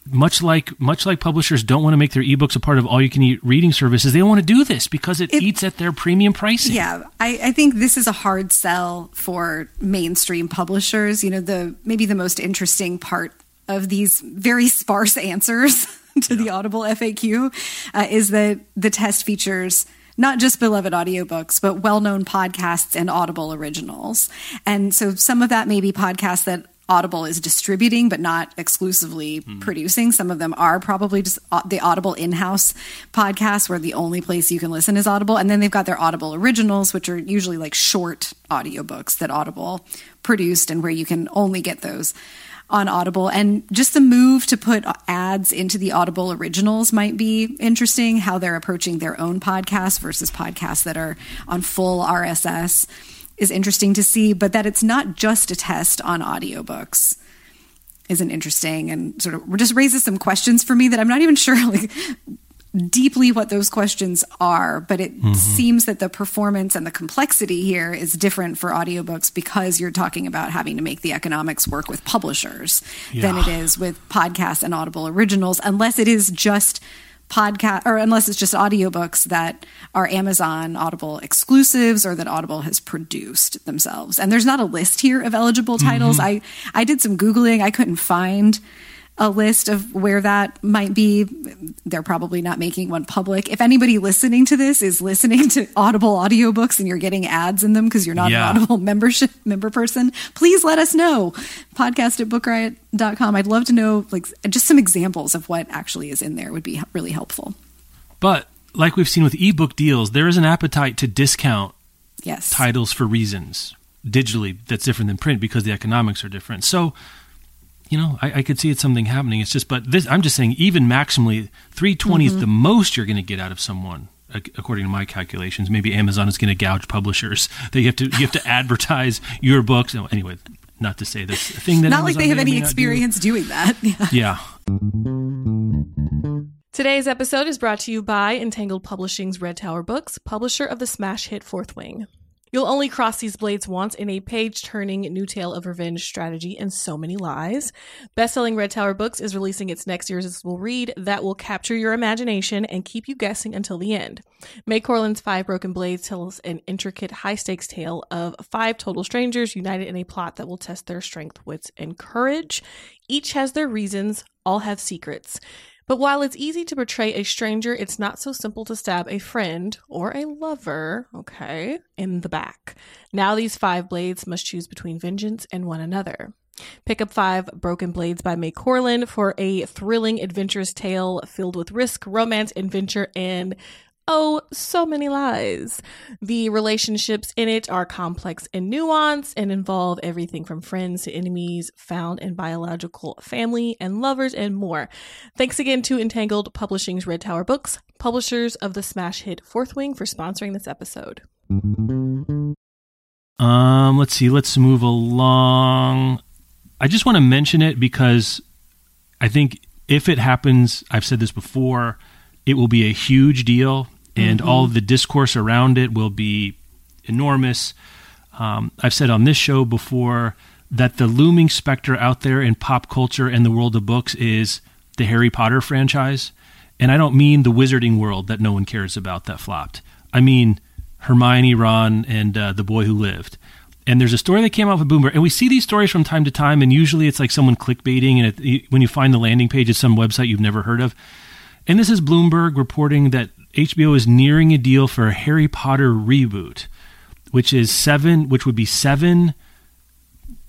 S1: much like much like publishers don't want to make their ebooks a part of all you can eat reading services, they don't want to do this because it, it eats at their premium pricing.
S2: Yeah, I, I, think this is a hard sell for mainstream publishers. You know, the maybe the most interesting part of these very sparse answers to yeah. the Audible FAQ uh, is that the test features not just beloved audiobooks, but well known podcasts and Audible originals. And so some of that may be podcasts that Audible is distributing, but not exclusively mm. producing. Some of them are probably just the Audible in house podcasts where the only place you can listen is Audible. And then they've got their Audible originals, which are usually like short audiobooks that Audible produced and where you can only get those on Audible. And just the move to put ads into the Audible originals might be interesting, how they're approaching their own podcasts versus podcasts that are on full RSS is interesting to see, but that it's not just a test on audiobooks isn't interesting and sort of just raises some questions for me that I'm not even sure like deeply what those questions are, but it mm-hmm. seems that the performance and the complexity here is different for audiobooks because you're talking about having to make the economics work with publishers yeah. than it is with podcasts and Audible originals, unless it is just podcast or unless it's just audiobooks that are Amazon Audible exclusives or that Audible has produced themselves. And there's not a list here of eligible titles. Mm-hmm. I I did some googling. I couldn't find a list of where that might be. They're probably not making one public. If anybody listening to this is listening to Audible audiobooks and you're getting ads in them because you're not yeah. an Audible membership member person, please let us know. Podcast at bookriot.com. I'd love to know like just some examples of what actually is in there would be really helpful.
S1: But like we've seen with ebook deals, there is an appetite to discount
S2: yes.
S1: titles for reasons digitally that's different than print because the economics are different. So you know, I, I, could see it's something happening. It's just, but this, I'm just saying, even maximally, 320 mm-hmm. is the most you're going to get out of someone, according to my calculations. Maybe Amazon is going to gouge publishers that you have to you have to advertise your books. Oh, anyway, not to say this thing that
S2: not
S1: Amazon
S2: like they have any experience do. doing that.
S1: Yeah.
S3: yeah. Today's episode is brought to you by Entangled Publishing's Red Tower Books, publisher of the smash hit Fourth Wing. You'll only cross these blades once in a page turning new tale of revenge, strategy, and so many lies. Bestselling Red Tower Books is releasing its next irresistible read that will capture your imagination and keep you guessing until the end. Mai Corland's Five Broken Blades tells an intricate, high stakes tale of five total strangers united in a plot that will test their strength, wits, and courage. Each has their reasons, all have secrets. But while it's easy to betray a stranger, it's not so simple to stab a friend or a lover, okay, in the back. Now these five blades must choose between vengeance and one another. Pick up five Broken Blades by Mai Corland for a thrilling, adventurous tale filled with risk, romance, adventure, and Oh, so many lies. The relationships in it are complex and nuanced and involve everything from friends to enemies, found and biological family and lovers, and more. Thanks again to Entangled Publishing's Red Tower Books, publishers of the smash hit Fourth Wing, for sponsoring this episode.
S1: Um, let's see. Let's move along. I just want to mention it because I think if it happens, I've said this before, it will be a huge deal and mm-hmm. all of the discourse around it will be enormous. Um, I've said on this show before that the looming specter out there in pop culture and the world of books is the Harry Potter franchise. And I don't mean the wizarding world that no one cares about that flopped. I mean Hermione, Ron, and uh, the boy who lived. And there's a story that came out with Bloomberg, and we see these stories from time to time. And usually, it's like someone clickbaiting, and it, when you find the landing page, it's some website you've never heard of. And this is Bloomberg reporting that HBO is nearing a deal for a Harry Potter reboot, which is seven, which would be seven.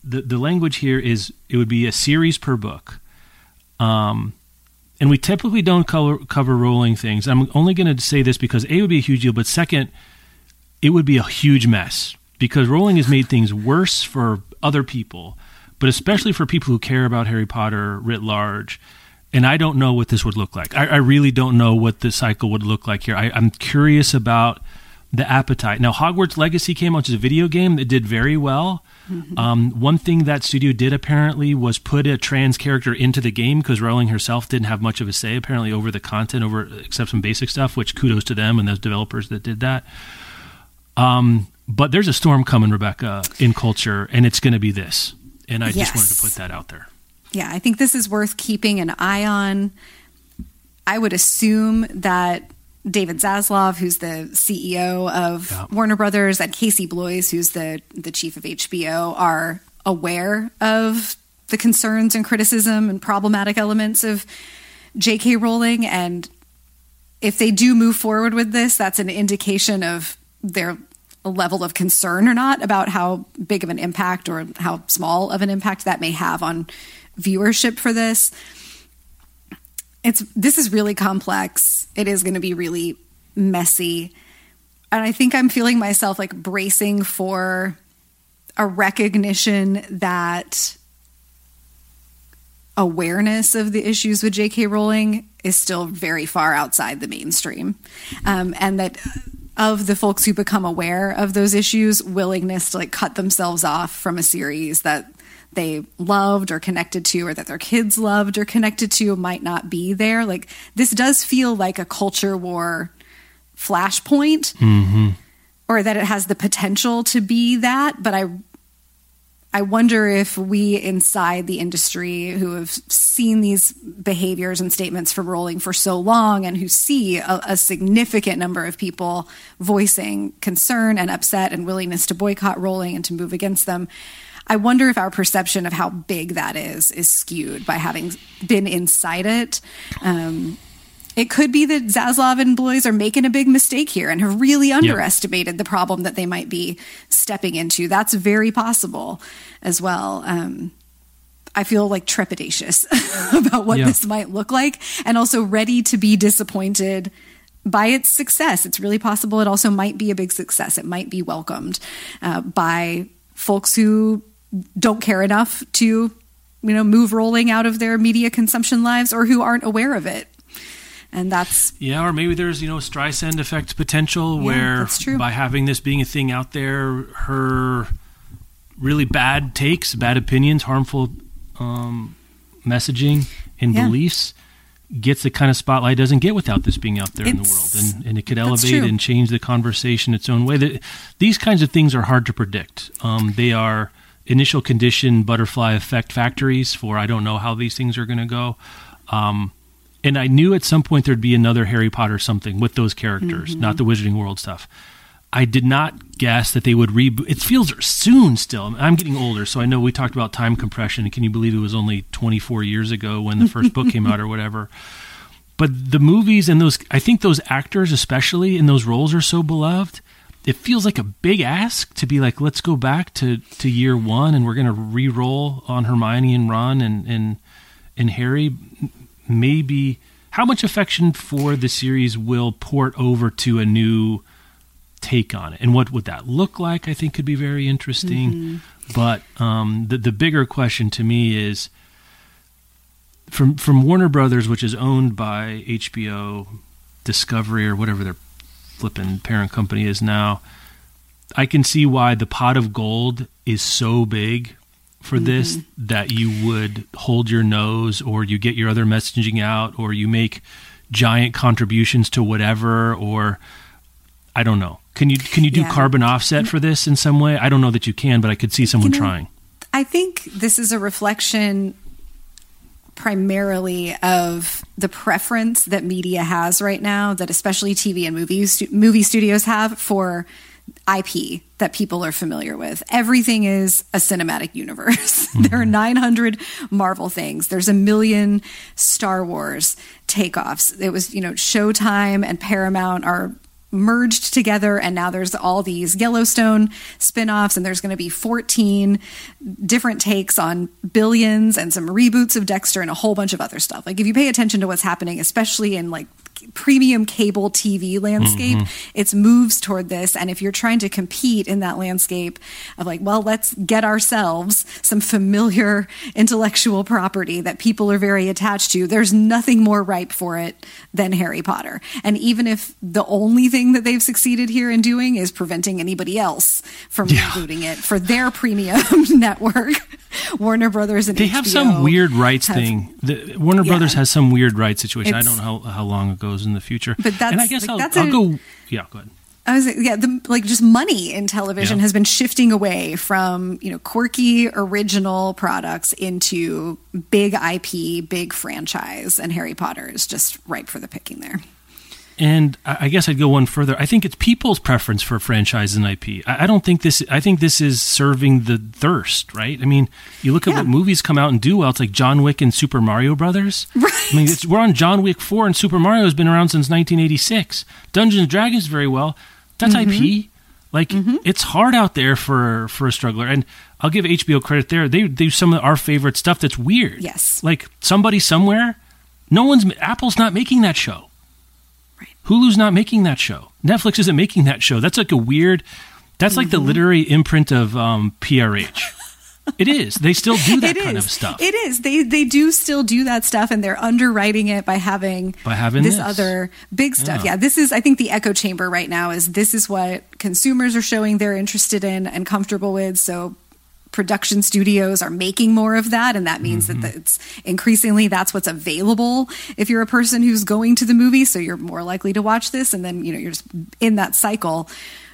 S1: The the language here is it would be a series per book. Um, and we typically don't cover, cover Rowling things. I'm only going to say this because a would be a huge deal, but second, it would be a huge mess because Rowling has made things worse for other people, but especially for people who care about Harry Potter writ large and I don't know what this would look like. I, I really don't know what the cycle would look like here. I, am curious about the appetite. Now, Hogwarts Legacy came out, as a video game that did very well. Mm-hmm. Um, one thing that studio did apparently was put a trans character into the game because Rowling herself didn't have much of a say apparently over the content, over except some basic stuff. Which kudos to them and those developers that did that. Um, but there's a storm coming, Rebecca, in culture, and it's going to be this. And I yes. just wanted to put that out there
S2: yeah, I think this is worth keeping an eye on. I would assume that David Zaslav, who's the CEO of yeah. Warner Brothers, and Casey Bloys, who's the the chief of HBO, are aware of the concerns and criticism and problematic elements of J.K. Rowling, and if they do move forward with this, that's an indication of their level of concern or not about how big of an impact or how small of an impact that may have on viewership for this. It's this is really complex. It is going to be really messy. And I think I'm feeling myself like bracing for a recognition that awareness of the issues with J.K. Rowling is still very far outside the mainstream. Um, and that of the folks who become aware of those issues, willingness to like cut themselves off from a series that they loved or connected to or that their kids loved or connected to might not be there. Like this does feel like a culture war flashpoint mm-hmm. or that it has the potential to be that. But I, I wonder if we inside the industry who have seen these behaviors and statements from Rowling for so long and who see a, a, significant number of people voicing concern and upset and willingness to boycott Rowling and to move against them, I wonder if our perception of how big that is is skewed by having been inside it. Um, it could be that Zaslav and Bloys are making a big mistake here and have really underestimated yep. the problem that they might be stepping into. That's very possible as well. Um, I feel like trepidatious about what yeah. this might look like and also ready to be disappointed by its success. It's really possible it also might be a big success. It might be welcomed uh, by folks who don't care enough to you know move Rowling out of their media consumption lives or who aren't aware of it and that's
S1: yeah or maybe there's you know streisand effect potential yeah, where by having this being a thing out there her really bad takes bad opinions harmful um, messaging and yeah. beliefs gets the kind of spotlight doesn't get without this being out there it's, in the world, and, and it could elevate and change the conversation its own way. These kinds of things are hard to predict. Um, they are initial condition butterfly effect factories for I don't know how these things are going to go. Um, and I knew at some point there'd be another Harry Potter something with those characters, mm-hmm. not the Wizarding World stuff. I did not guess that they would reboot. It feels soon still. I'm getting older, so I know we talked about time compression. And can you believe it was only 24 years ago when the first book came out or whatever? But the movies and those, I think those actors, especially in those roles, are so beloved. It feels like a big ask to be like, let's go back to, to year one and we're going to re roll on Hermione and Ron and, and, and Harry. Maybe how much affection for the series will port over to a new take on it and what would that look like i think could be very interesting mm-hmm. but um, the, the bigger question to me is from from warner brothers which is owned by hbo discovery or whatever their flipping parent company is now i can see why the pot of gold is so big for mm-hmm. this that you would hold your nose or you get your other messaging out or you make giant contributions to whatever or I don't know. Can you can you do yeah. carbon offset for this in some way? I don't know that you can, but I could see someone you know, trying.
S2: I think this is a reflection primarily of the preference that media has right now that especially TV and movie movie studios have for IP that people are familiar with. Everything is a cinematic universe. Mm-hmm. there are 900 Marvel things. There's a million Star Wars takeoffs. It was, you know, Showtime and Paramount are merged together and now there's all these Yellowstone spin-offs and there's going to be 14 different takes on billions and some reboots of Dexter and a whole bunch of other stuff. Like if you pay attention to what's happening especially in like premium cable TV landscape, mm-hmm. it's moves toward this. And if you're trying to compete in that landscape of like, well, let's get ourselves some familiar intellectual property that people are very attached to, there's nothing more ripe for it than Harry Potter. And even if the only thing that they've succeeded here in doing is preventing anybody else from yeah. rebooting it for their premium network, Warner Brothers and
S1: they
S2: HBO
S1: have some weird rights have, thing. The, Warner yeah. Brothers has some weird rights situation. It's, I don't know how, how long it goes in the future.
S2: But that's,
S1: and I guess
S2: like,
S1: I'll, I'll a, go. Yeah, go ahead.
S2: I was yeah, the, like just money in television yeah. has been shifting away from you know quirky original products into big IP, big franchise, and Harry Potter is just ripe for the picking there.
S1: And I guess I'd go one further. I think it's people's preference for franchise and IP. I don't think this. I think this is serving the thirst, right? I mean, you look at yeah. what movies come out and do well. It's like John Wick and Super Mario Brothers.
S2: Right. I
S1: mean, we're on John Wick four, and Super Mario has been around since 1986. Dungeons and Dragons very well. That's mm-hmm. IP. Like mm-hmm. it's hard out there for for a struggler, and I'll give HBO credit there. They do some of our favorite stuff that's weird.
S2: Yes,
S1: like somebody somewhere. No one's Apple's not making that show. Hulu's not making that show. Netflix isn't making that show. That's like a weird. That's mm-hmm. like the mm-hmm. literary imprint of um, PRH. it is. They still do that kind of stuff.
S2: It is. They they do still do that stuff, and they're underwriting it by having
S1: by having
S2: this,
S1: this.
S2: other big stuff. Yeah. yeah, this is. I think the echo chamber right now is this is what consumers are showing they're interested in and comfortable with. So production studios are making more of that and that means mm-hmm. that it's increasingly that's what's available if you're a person who's going to the movie so you're more likely to watch this and then you know you're just in that cycle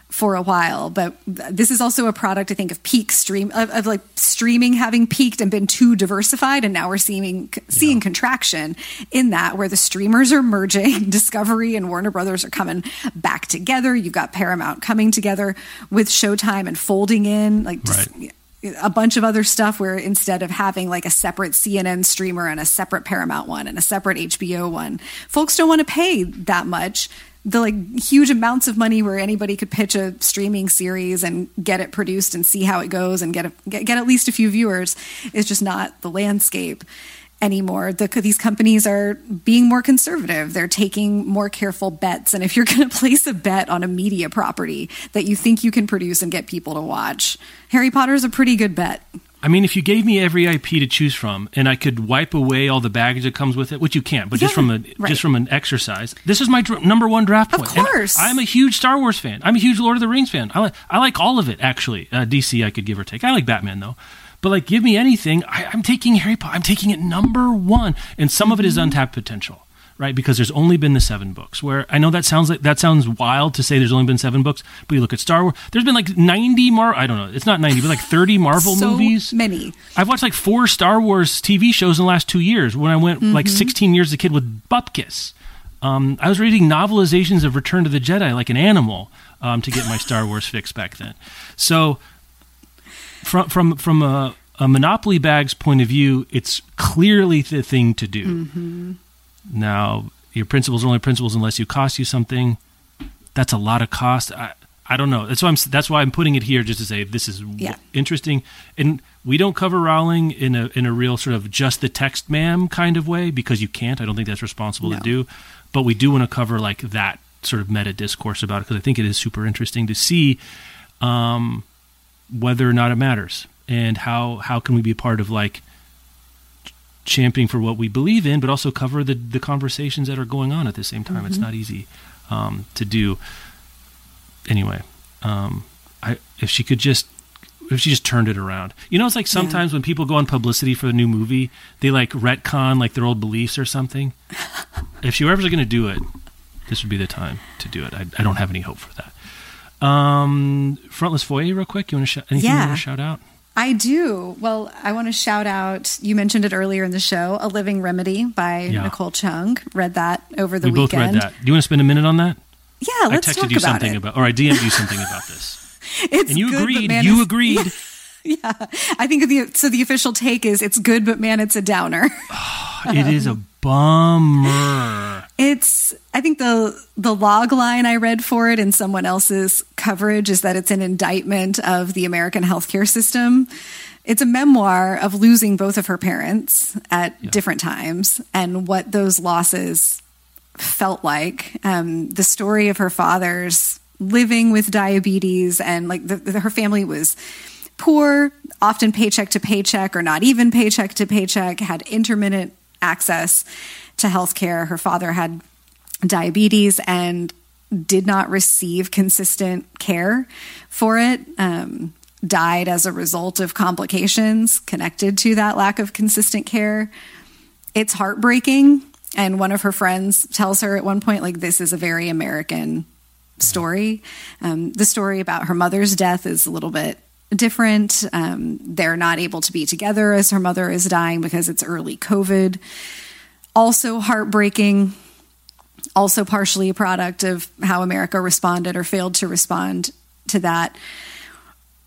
S2: for a while but this is also a product i think of peak stream of, of like streaming having peaked and been too diversified and now we're seeing seeing yeah. contraction in that where the streamers are merging discovery and warner brothers are coming back together you've got paramount coming together with showtime and folding in like just,
S1: right
S2: a bunch of other stuff where instead of having like a separate CNN streamer and a separate Paramount one and a separate HBO one, folks don't want to pay that much. The like huge amounts of money where anybody could pitch a streaming series and get it produced and see how it goes and get a, get, get at least a few viewers is just not the landscape anymore. The, these companies are being more conservative. They're taking more careful bets. And if you're going to place a bet on a media property that you think you can produce and get people to watch, Harry Potter is a pretty good bet.
S1: I mean, if you gave me every IP to choose from, and I could wipe away all the baggage that comes with it, which you can't, but yeah, just from a right. just from an exercise, this is my dr- number one draft point.
S2: Of course,
S1: and I'm a huge Star Wars fan. I'm a huge Lord of the Rings fan. I like I like all of it actually. Uh, DC, I could give or take. I like Batman though. But like, give me anything. I, am taking Harry Potter. I'm taking it number one, and some of it is mm-hmm. untapped potential. right? Because there's only been the seven books. Where I know that sounds like that sounds wild to say there's only been seven books, but you look at Star Wars. There's been like 90 Mar. I don't know. It's not 90, but like 30 Marvel
S2: so
S1: movies.
S2: Many.
S1: I've watched like four Star Wars TV shows in the last two years. When I went mm-hmm. like 16 years as a kid with Bupkis. Um, I was reading novelizations of Return to the Jedi like an animal um, to get my Star Wars fix back then. So from from from a, a monopoly bag's point of view, it's clearly the thing to do. Mm-hmm. Now, your principles are only principles unless you cost you something. That's a lot of cost. I, I don't know. That's why I'm. That's why I'm putting it here, just to say this is yeah. interesting. And we don't cover Rowling in a in a real sort of just the text, ma'am, kind of way because you can't. I don't think that's responsible no. to do. But we do want to cover like that sort of meta discourse about it because I think it is super interesting to see um, whether or not it matters and how how can we be part of like championing for what we believe in, but also cover the the conversations that are going on at the same time. Mm-hmm. It's not easy um, to do. Anyway, um, I if she could just if she just turned it around. You know, it's like sometimes yeah. when people go on publicity for a new movie, they like retcon like their old beliefs or something. if she were ever going to do it, this would be the time to do it. I, I don't have any hope for that. Um, Frontlist Foyer, real quick. You want to shout anything yeah. you want to shout out?
S2: I do. Well, I want to shout out. You mentioned it earlier in the show, "A Living Remedy" by yeah. Nicole Chung. Read that over the
S1: we
S2: weekend.
S1: both read that. Do you want to spend a minute on that?
S2: Yeah, let's
S1: I texted
S2: talk
S1: you
S2: about
S1: something
S2: it.
S1: about, or I DM'd you something about this.
S2: it's
S1: and you
S2: good,
S1: agreed.
S2: Man,
S1: you agreed.
S2: Yeah, I think the so the official take is it's good, but man, it's a downer.
S1: it is a bummer.
S2: It's I think the the log line I read for it in someone else's coverage is that it's an indictment of the American healthcare system. It's a memoir of losing both of her parents at yeah. different times and what those losses felt like. Um, the story of her father's living with diabetes and like the, the, her family was poor, often paycheck to paycheck or not even paycheck to paycheck, had intermittent access to health care. Her father had diabetes and did not receive consistent care for it. Um, died as a result of complications connected to that lack of consistent care. It's heartbreaking. And one of her friends tells her at one point, like, this is a very American story. Um, the story about her mother's death is a little bit different. Um, they're not able to be together as her mother is dying because it's early COVID. Also heartbreaking. Also, partially a product of how America responded or failed to respond to that.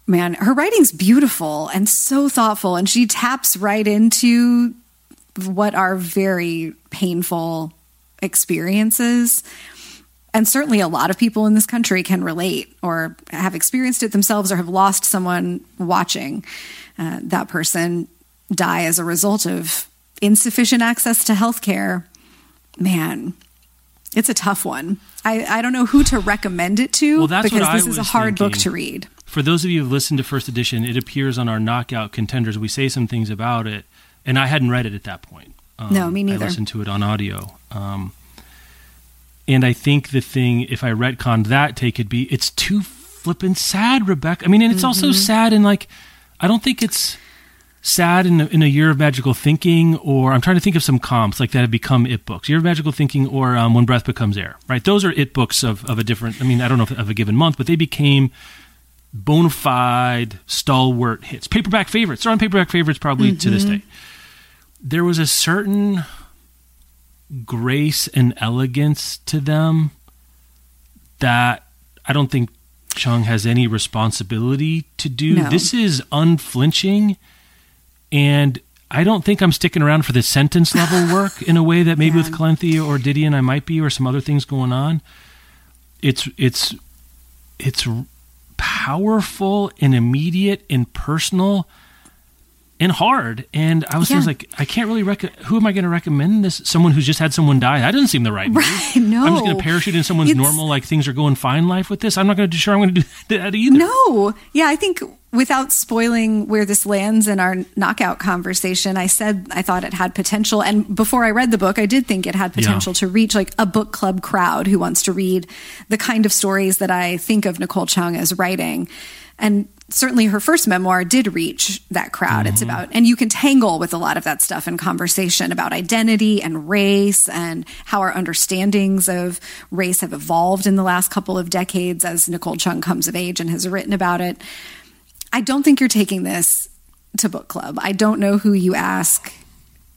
S2: Man, her writing's beautiful and so thoughtful, and she taps right into what are very painful experiences and certainly a lot of people in this country can relate or have experienced it themselves or have lost someone watching uh, that person die as a result of insufficient access to health care. Man, it's a tough one. I, I don't know who to recommend it to
S1: well, that's
S2: because
S1: this
S2: is a hard
S1: thinking.
S2: book to read.
S1: For those of you who've listened to First Edition, it appears on our Knockout Contenders. We say some things about it, and I hadn't read it at that point.
S2: Um, no, me neither.
S1: I listened to it on audio. Um, and I think the thing, if I retconned that take, it'd be it's too flippin' sad, Rebecca. I mean, and it's mm-hmm. also sad and like I don't think it's sad in a, in a year of magical thinking, or I'm trying to think of some comps like that have become it books. Year of magical thinking, or um, when breath becomes air. Right, those are it books of of a different. I mean, I don't know if, of a given month, but they became bona fide stalwart hits, paperback favorites. They're on paperback favorites probably mm-hmm. to this mm-hmm. day. There was a certain grace and elegance to them that I don't think Chung has any responsibility to do. No. This is unflinching, and I don't think I'm sticking around for the sentence level work in a way that maybe yeah. with Kalanithi or Didion I might be, or some other things going on. It's it's it's powerful and immediate and personal and hard. And I was, yeah. like, I can't really rec- who am I going to recommend this? Someone who's just had someone die. That doesn't seem the right move.
S2: Right, no.
S1: I'm just going to parachute in someone's it's, normal, like things are going fine life with this. I'm not going to be sure I'm going to do that either.
S2: No. Yeah, I think without spoiling where this lands in our knockout conversation, I said I thought it had potential. And before I read the book, I did think it had potential yeah. to reach like a book club crowd who wants to read the kind of stories that I think of Nicole Chung as writing. And certainly her first memoir did reach that crowd. Mm-hmm. It's about, and you can tangle with a lot of that stuff in conversation about identity and race and how our understandings of race have evolved in the last couple of decades as Nicole Chung comes of age and has written about it. I don't think you're taking this to book club. I don't know who you ask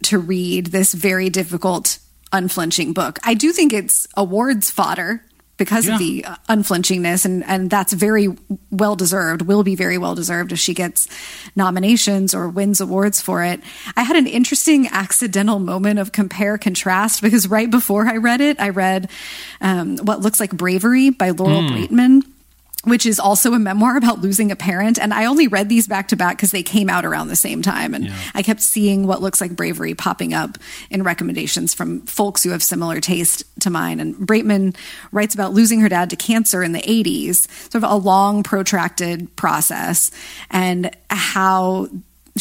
S2: to read this very difficult, unflinching book. I do think it's awards fodder because yeah. of the unflinchingness and and that's very well deserved will be very well deserved if she gets nominations or wins awards for it i had an interesting accidental moment of compare contrast because right before i read it i read um, what looks like bravery by laurel mm. braitman which is also a memoir about losing a parent. And I only read these back to back because they came out around the same time. And yeah. I kept seeing what looks like bravery popping up in recommendations from folks who have similar taste to mine. And Braitman writes about losing her dad to cancer in the 80s, sort of a long, protracted process, and how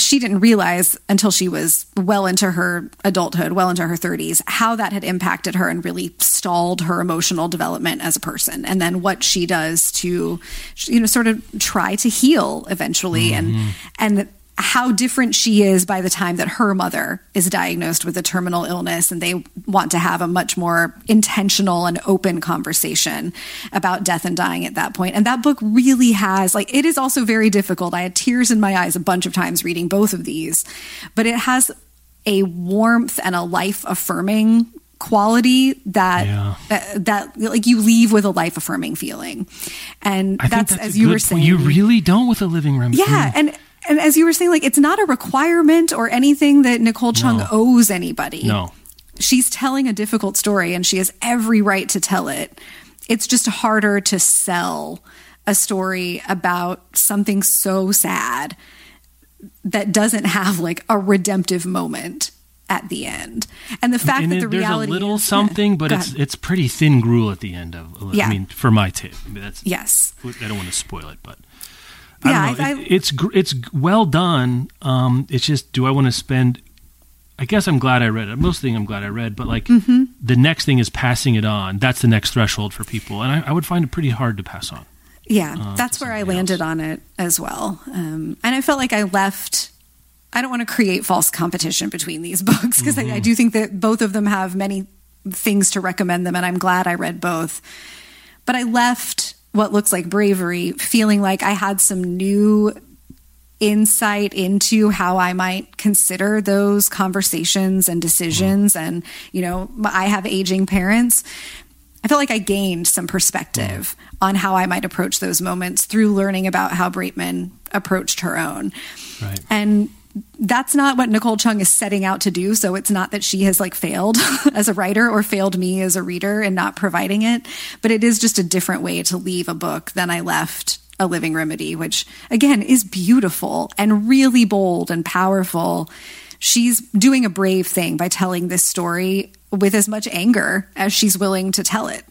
S2: she didn't realize until she was well into her adulthood, well into her 30s, how that had impacted her and really stalled her emotional development as a person. And then what she does to, you know, sort of try to heal eventually. Mm-hmm. And, and how different she is by the time that her mother is diagnosed with a terminal illness and they want to have a much more intentional and open conversation about death and dying at that point. And that book really has like it is also very difficult. I had tears in my eyes a bunch of times reading both of these, but it has a warmth and a life affirming quality that, yeah. that, that like you leave with a life affirming feeling and that's,
S1: that's,
S2: as you were saying
S1: you really don't with a Living Remedy
S2: yeah and and as you were saying, like it's not a requirement or anything that Nicole Chung no. owes anybody.
S1: No.
S2: She's telling a difficult story and she has every right to tell it. It's just harder to sell a story about something so sad that doesn't have like a redemptive moment at the end. And the fact and that the
S1: there's
S2: reality there's
S1: a little something, but it's it's pretty thin gruel at the end of. Yeah. I mean, for my tip, that's
S2: yes.
S1: I don't want to spoil it, but yeah, I, I, it, it's it's well done. Um, it's just, do I want to spend? I guess I'm glad I read it. Most thing I'm glad I read, but like mm-hmm. the next thing is passing it on. That's the next threshold for people, and I, I would find it pretty hard to pass on.
S2: Yeah, uh, that's where I landed else. on it as well, um, and I felt like I left. I don't want to create false competition between these books because mm-hmm. I, I do think that both of them have many things to recommend them, and I'm glad I read both. But I left what looks like bravery, feeling like I had some new insight into how I might consider those conversations and decisions. Mm-hmm. And, you know, I have aging parents. I felt like I gained some perspective mm-hmm. on how I might approach those moments through learning about how Breitman approached her own. Right. And that's not what Nicole Chung is setting out to do. So it's not that she has like failed as a writer or failed me as a reader in not providing it, but it is just a different way to leave a book than I left A Living Remedy, which again is beautiful and really bold and powerful. She's doing a brave thing by telling this story with as much anger as she's willing to tell it.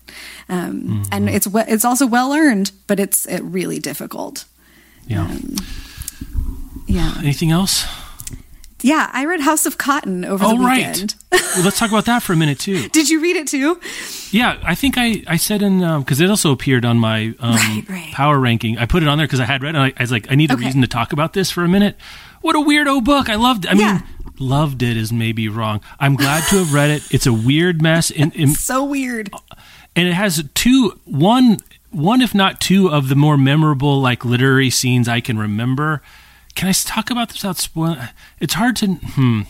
S2: Um, mm-hmm. And it's it's also well earned, but it's it really difficult.
S1: Yeah. Um, yeah. Anything else?
S2: Yeah, I read House of Cotton over oh, the weekend.
S1: Right. well, let's talk about that for a minute too.
S2: Did you read it too?
S1: Yeah, I think I, I said in because um, it also appeared on my um, right, right. power ranking. I put it on there because I had read it. I, I, was like, I need a okay. reason to talk about this for a minute. What a weirdo book! I loved. it. I yeah. mean, loved it is maybe wrong. I'm glad to have read it. It's a weird mess. In, in,
S2: so weird.
S1: And it has two, one, one if not two of the more memorable like literary scenes I can remember can I talk about this without spoiling? It's hard to. Hmm.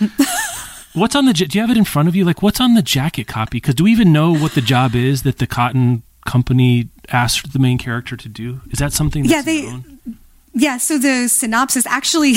S1: what's on the? Do you have it in front of you? Like, what's on the jacket copy? Because do we even know what the job is that the cotton company asked the main character to do? Is that something? yeah, they. Known?
S2: Yeah. So the synopsis actually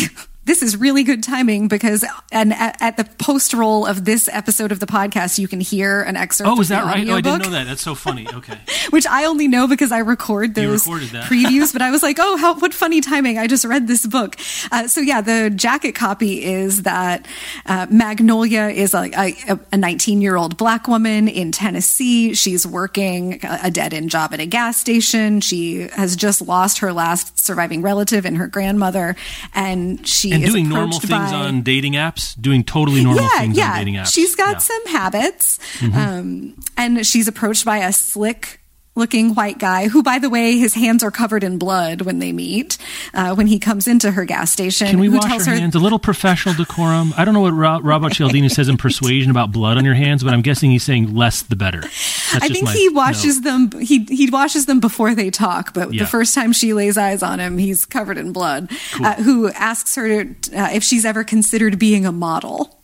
S2: this is really good timing because and at, at, the post roll of this episode of the podcast, you can hear an excerpt.
S1: Oh, is that right? Oh, I didn't know that. That's so funny. Okay.
S2: Which I only know because I record those previews. But I was like, oh, how what funny timing! I just read this book. Uh, so yeah, the jacket copy is that uh, Magnolia is a, a 19 year old black woman in Tennessee. She's working a dead end job at a gas station. She has just lost her last surviving relative and her grandmother, and she
S1: and doing normal things by, on dating apps, doing totally normal yeah, things yeah. on dating apps.
S2: She's got yeah. some habits, mm-hmm. um, and she's approached by a slick looking white guy who, by the way, his hands are covered in blood when they meet, uh, when he comes into her gas station.
S1: Can we wash our her- hands? A little professional decorum. I don't know what Rob, Robert Cialdini says in Persuasion about blood on your hands, but I'm guessing he's saying less the better.
S2: That's I think he washes note. them. He he washes them before they talk. But yeah. the first time she lays eyes on him, he's covered in blood. Cool. Uh, who asks her to, uh, if she's ever considered being a model?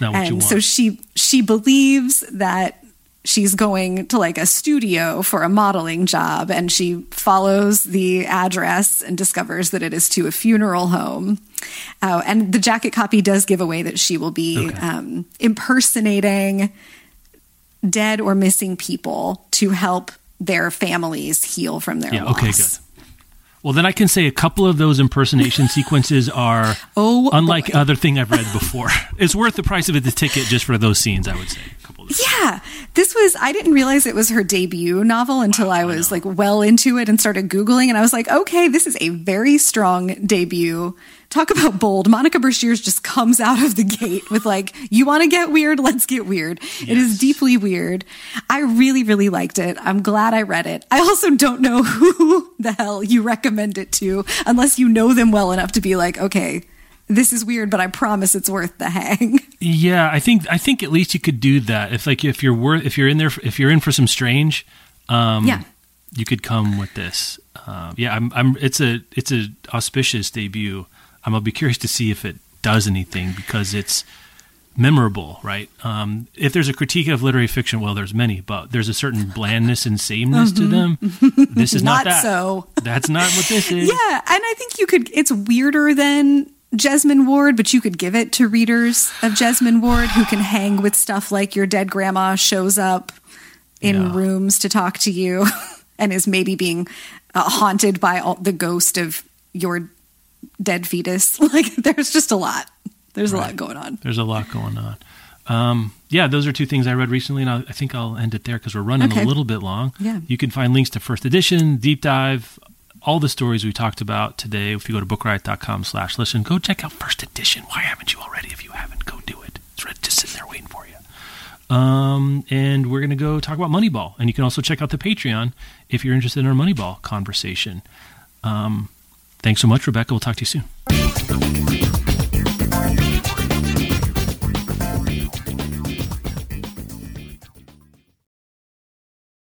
S1: and
S2: so she she believes that she's going to like a studio for a modeling job and she follows the address and discovers that it is to a funeral home uh, and the jacket copy does give away that she will be okay. um, impersonating dead or missing people to help their families heal from their
S1: yeah,
S2: loss.
S1: Okay, good. Well, then I can say a couple of those impersonation sequences are
S2: oh,
S1: unlike
S2: boy.
S1: other thing I've read before. it's worth the price of the ticket just for those scenes, I would say.
S2: Yeah, this was I didn't realize it was her debut novel until wow, I was I like well into it and started googling and I was like, okay, this is a very strong debut. Talk about bold. Monica Brashears just comes out of the gate with like, you want to get weird? Let's get weird. Yes. It is deeply weird. I really, really liked it. I'm glad I read it. I also don't know who the hell you recommend it to unless you know them well enough to be like, okay, this is weird, but I promise it's worth the hang.
S1: Yeah, I think I think at least you could do that if like if you're worth if you're in there if you're in for some strange, um,
S2: yeah,
S1: you could come with this. Uh, yeah, I'm, I'm. It's a it's a auspicious debut. I'm gonna be curious to see if it does anything because it's memorable, right? Um, if there's a critique of literary fiction, well, there's many, but there's a certain blandness and sameness mm-hmm. to them. This is not, not that.
S2: So
S1: that's not what this is.
S2: Yeah, and I think you could. It's weirder than Jesmyn Ward, but you could give it to readers of Jesmyn Ward who can hang with stuff like your dead grandma shows up in yeah. rooms to talk to you and is maybe being uh, haunted by all, the ghost of your dead fetus. Like there's just a lot. There's right. a lot going on.
S1: There's a lot going on. Um, yeah, those are two things I read recently, and I, I think I'll end it there because we're running okay. a little bit long.
S2: Yeah.
S1: You can find links to first edition, deep dive, all the stories we talked about today. If you go to bookriot.com slash listen, go check out first edition. Why haven't you already? If you haven't, go do it. It's just sitting there waiting for you. Um, and we're going to go talk about Moneyball. And you can also check out the Patreon if you're interested in our Moneyball conversation. Um, thanks so much, Rebecca. We'll talk to you soon.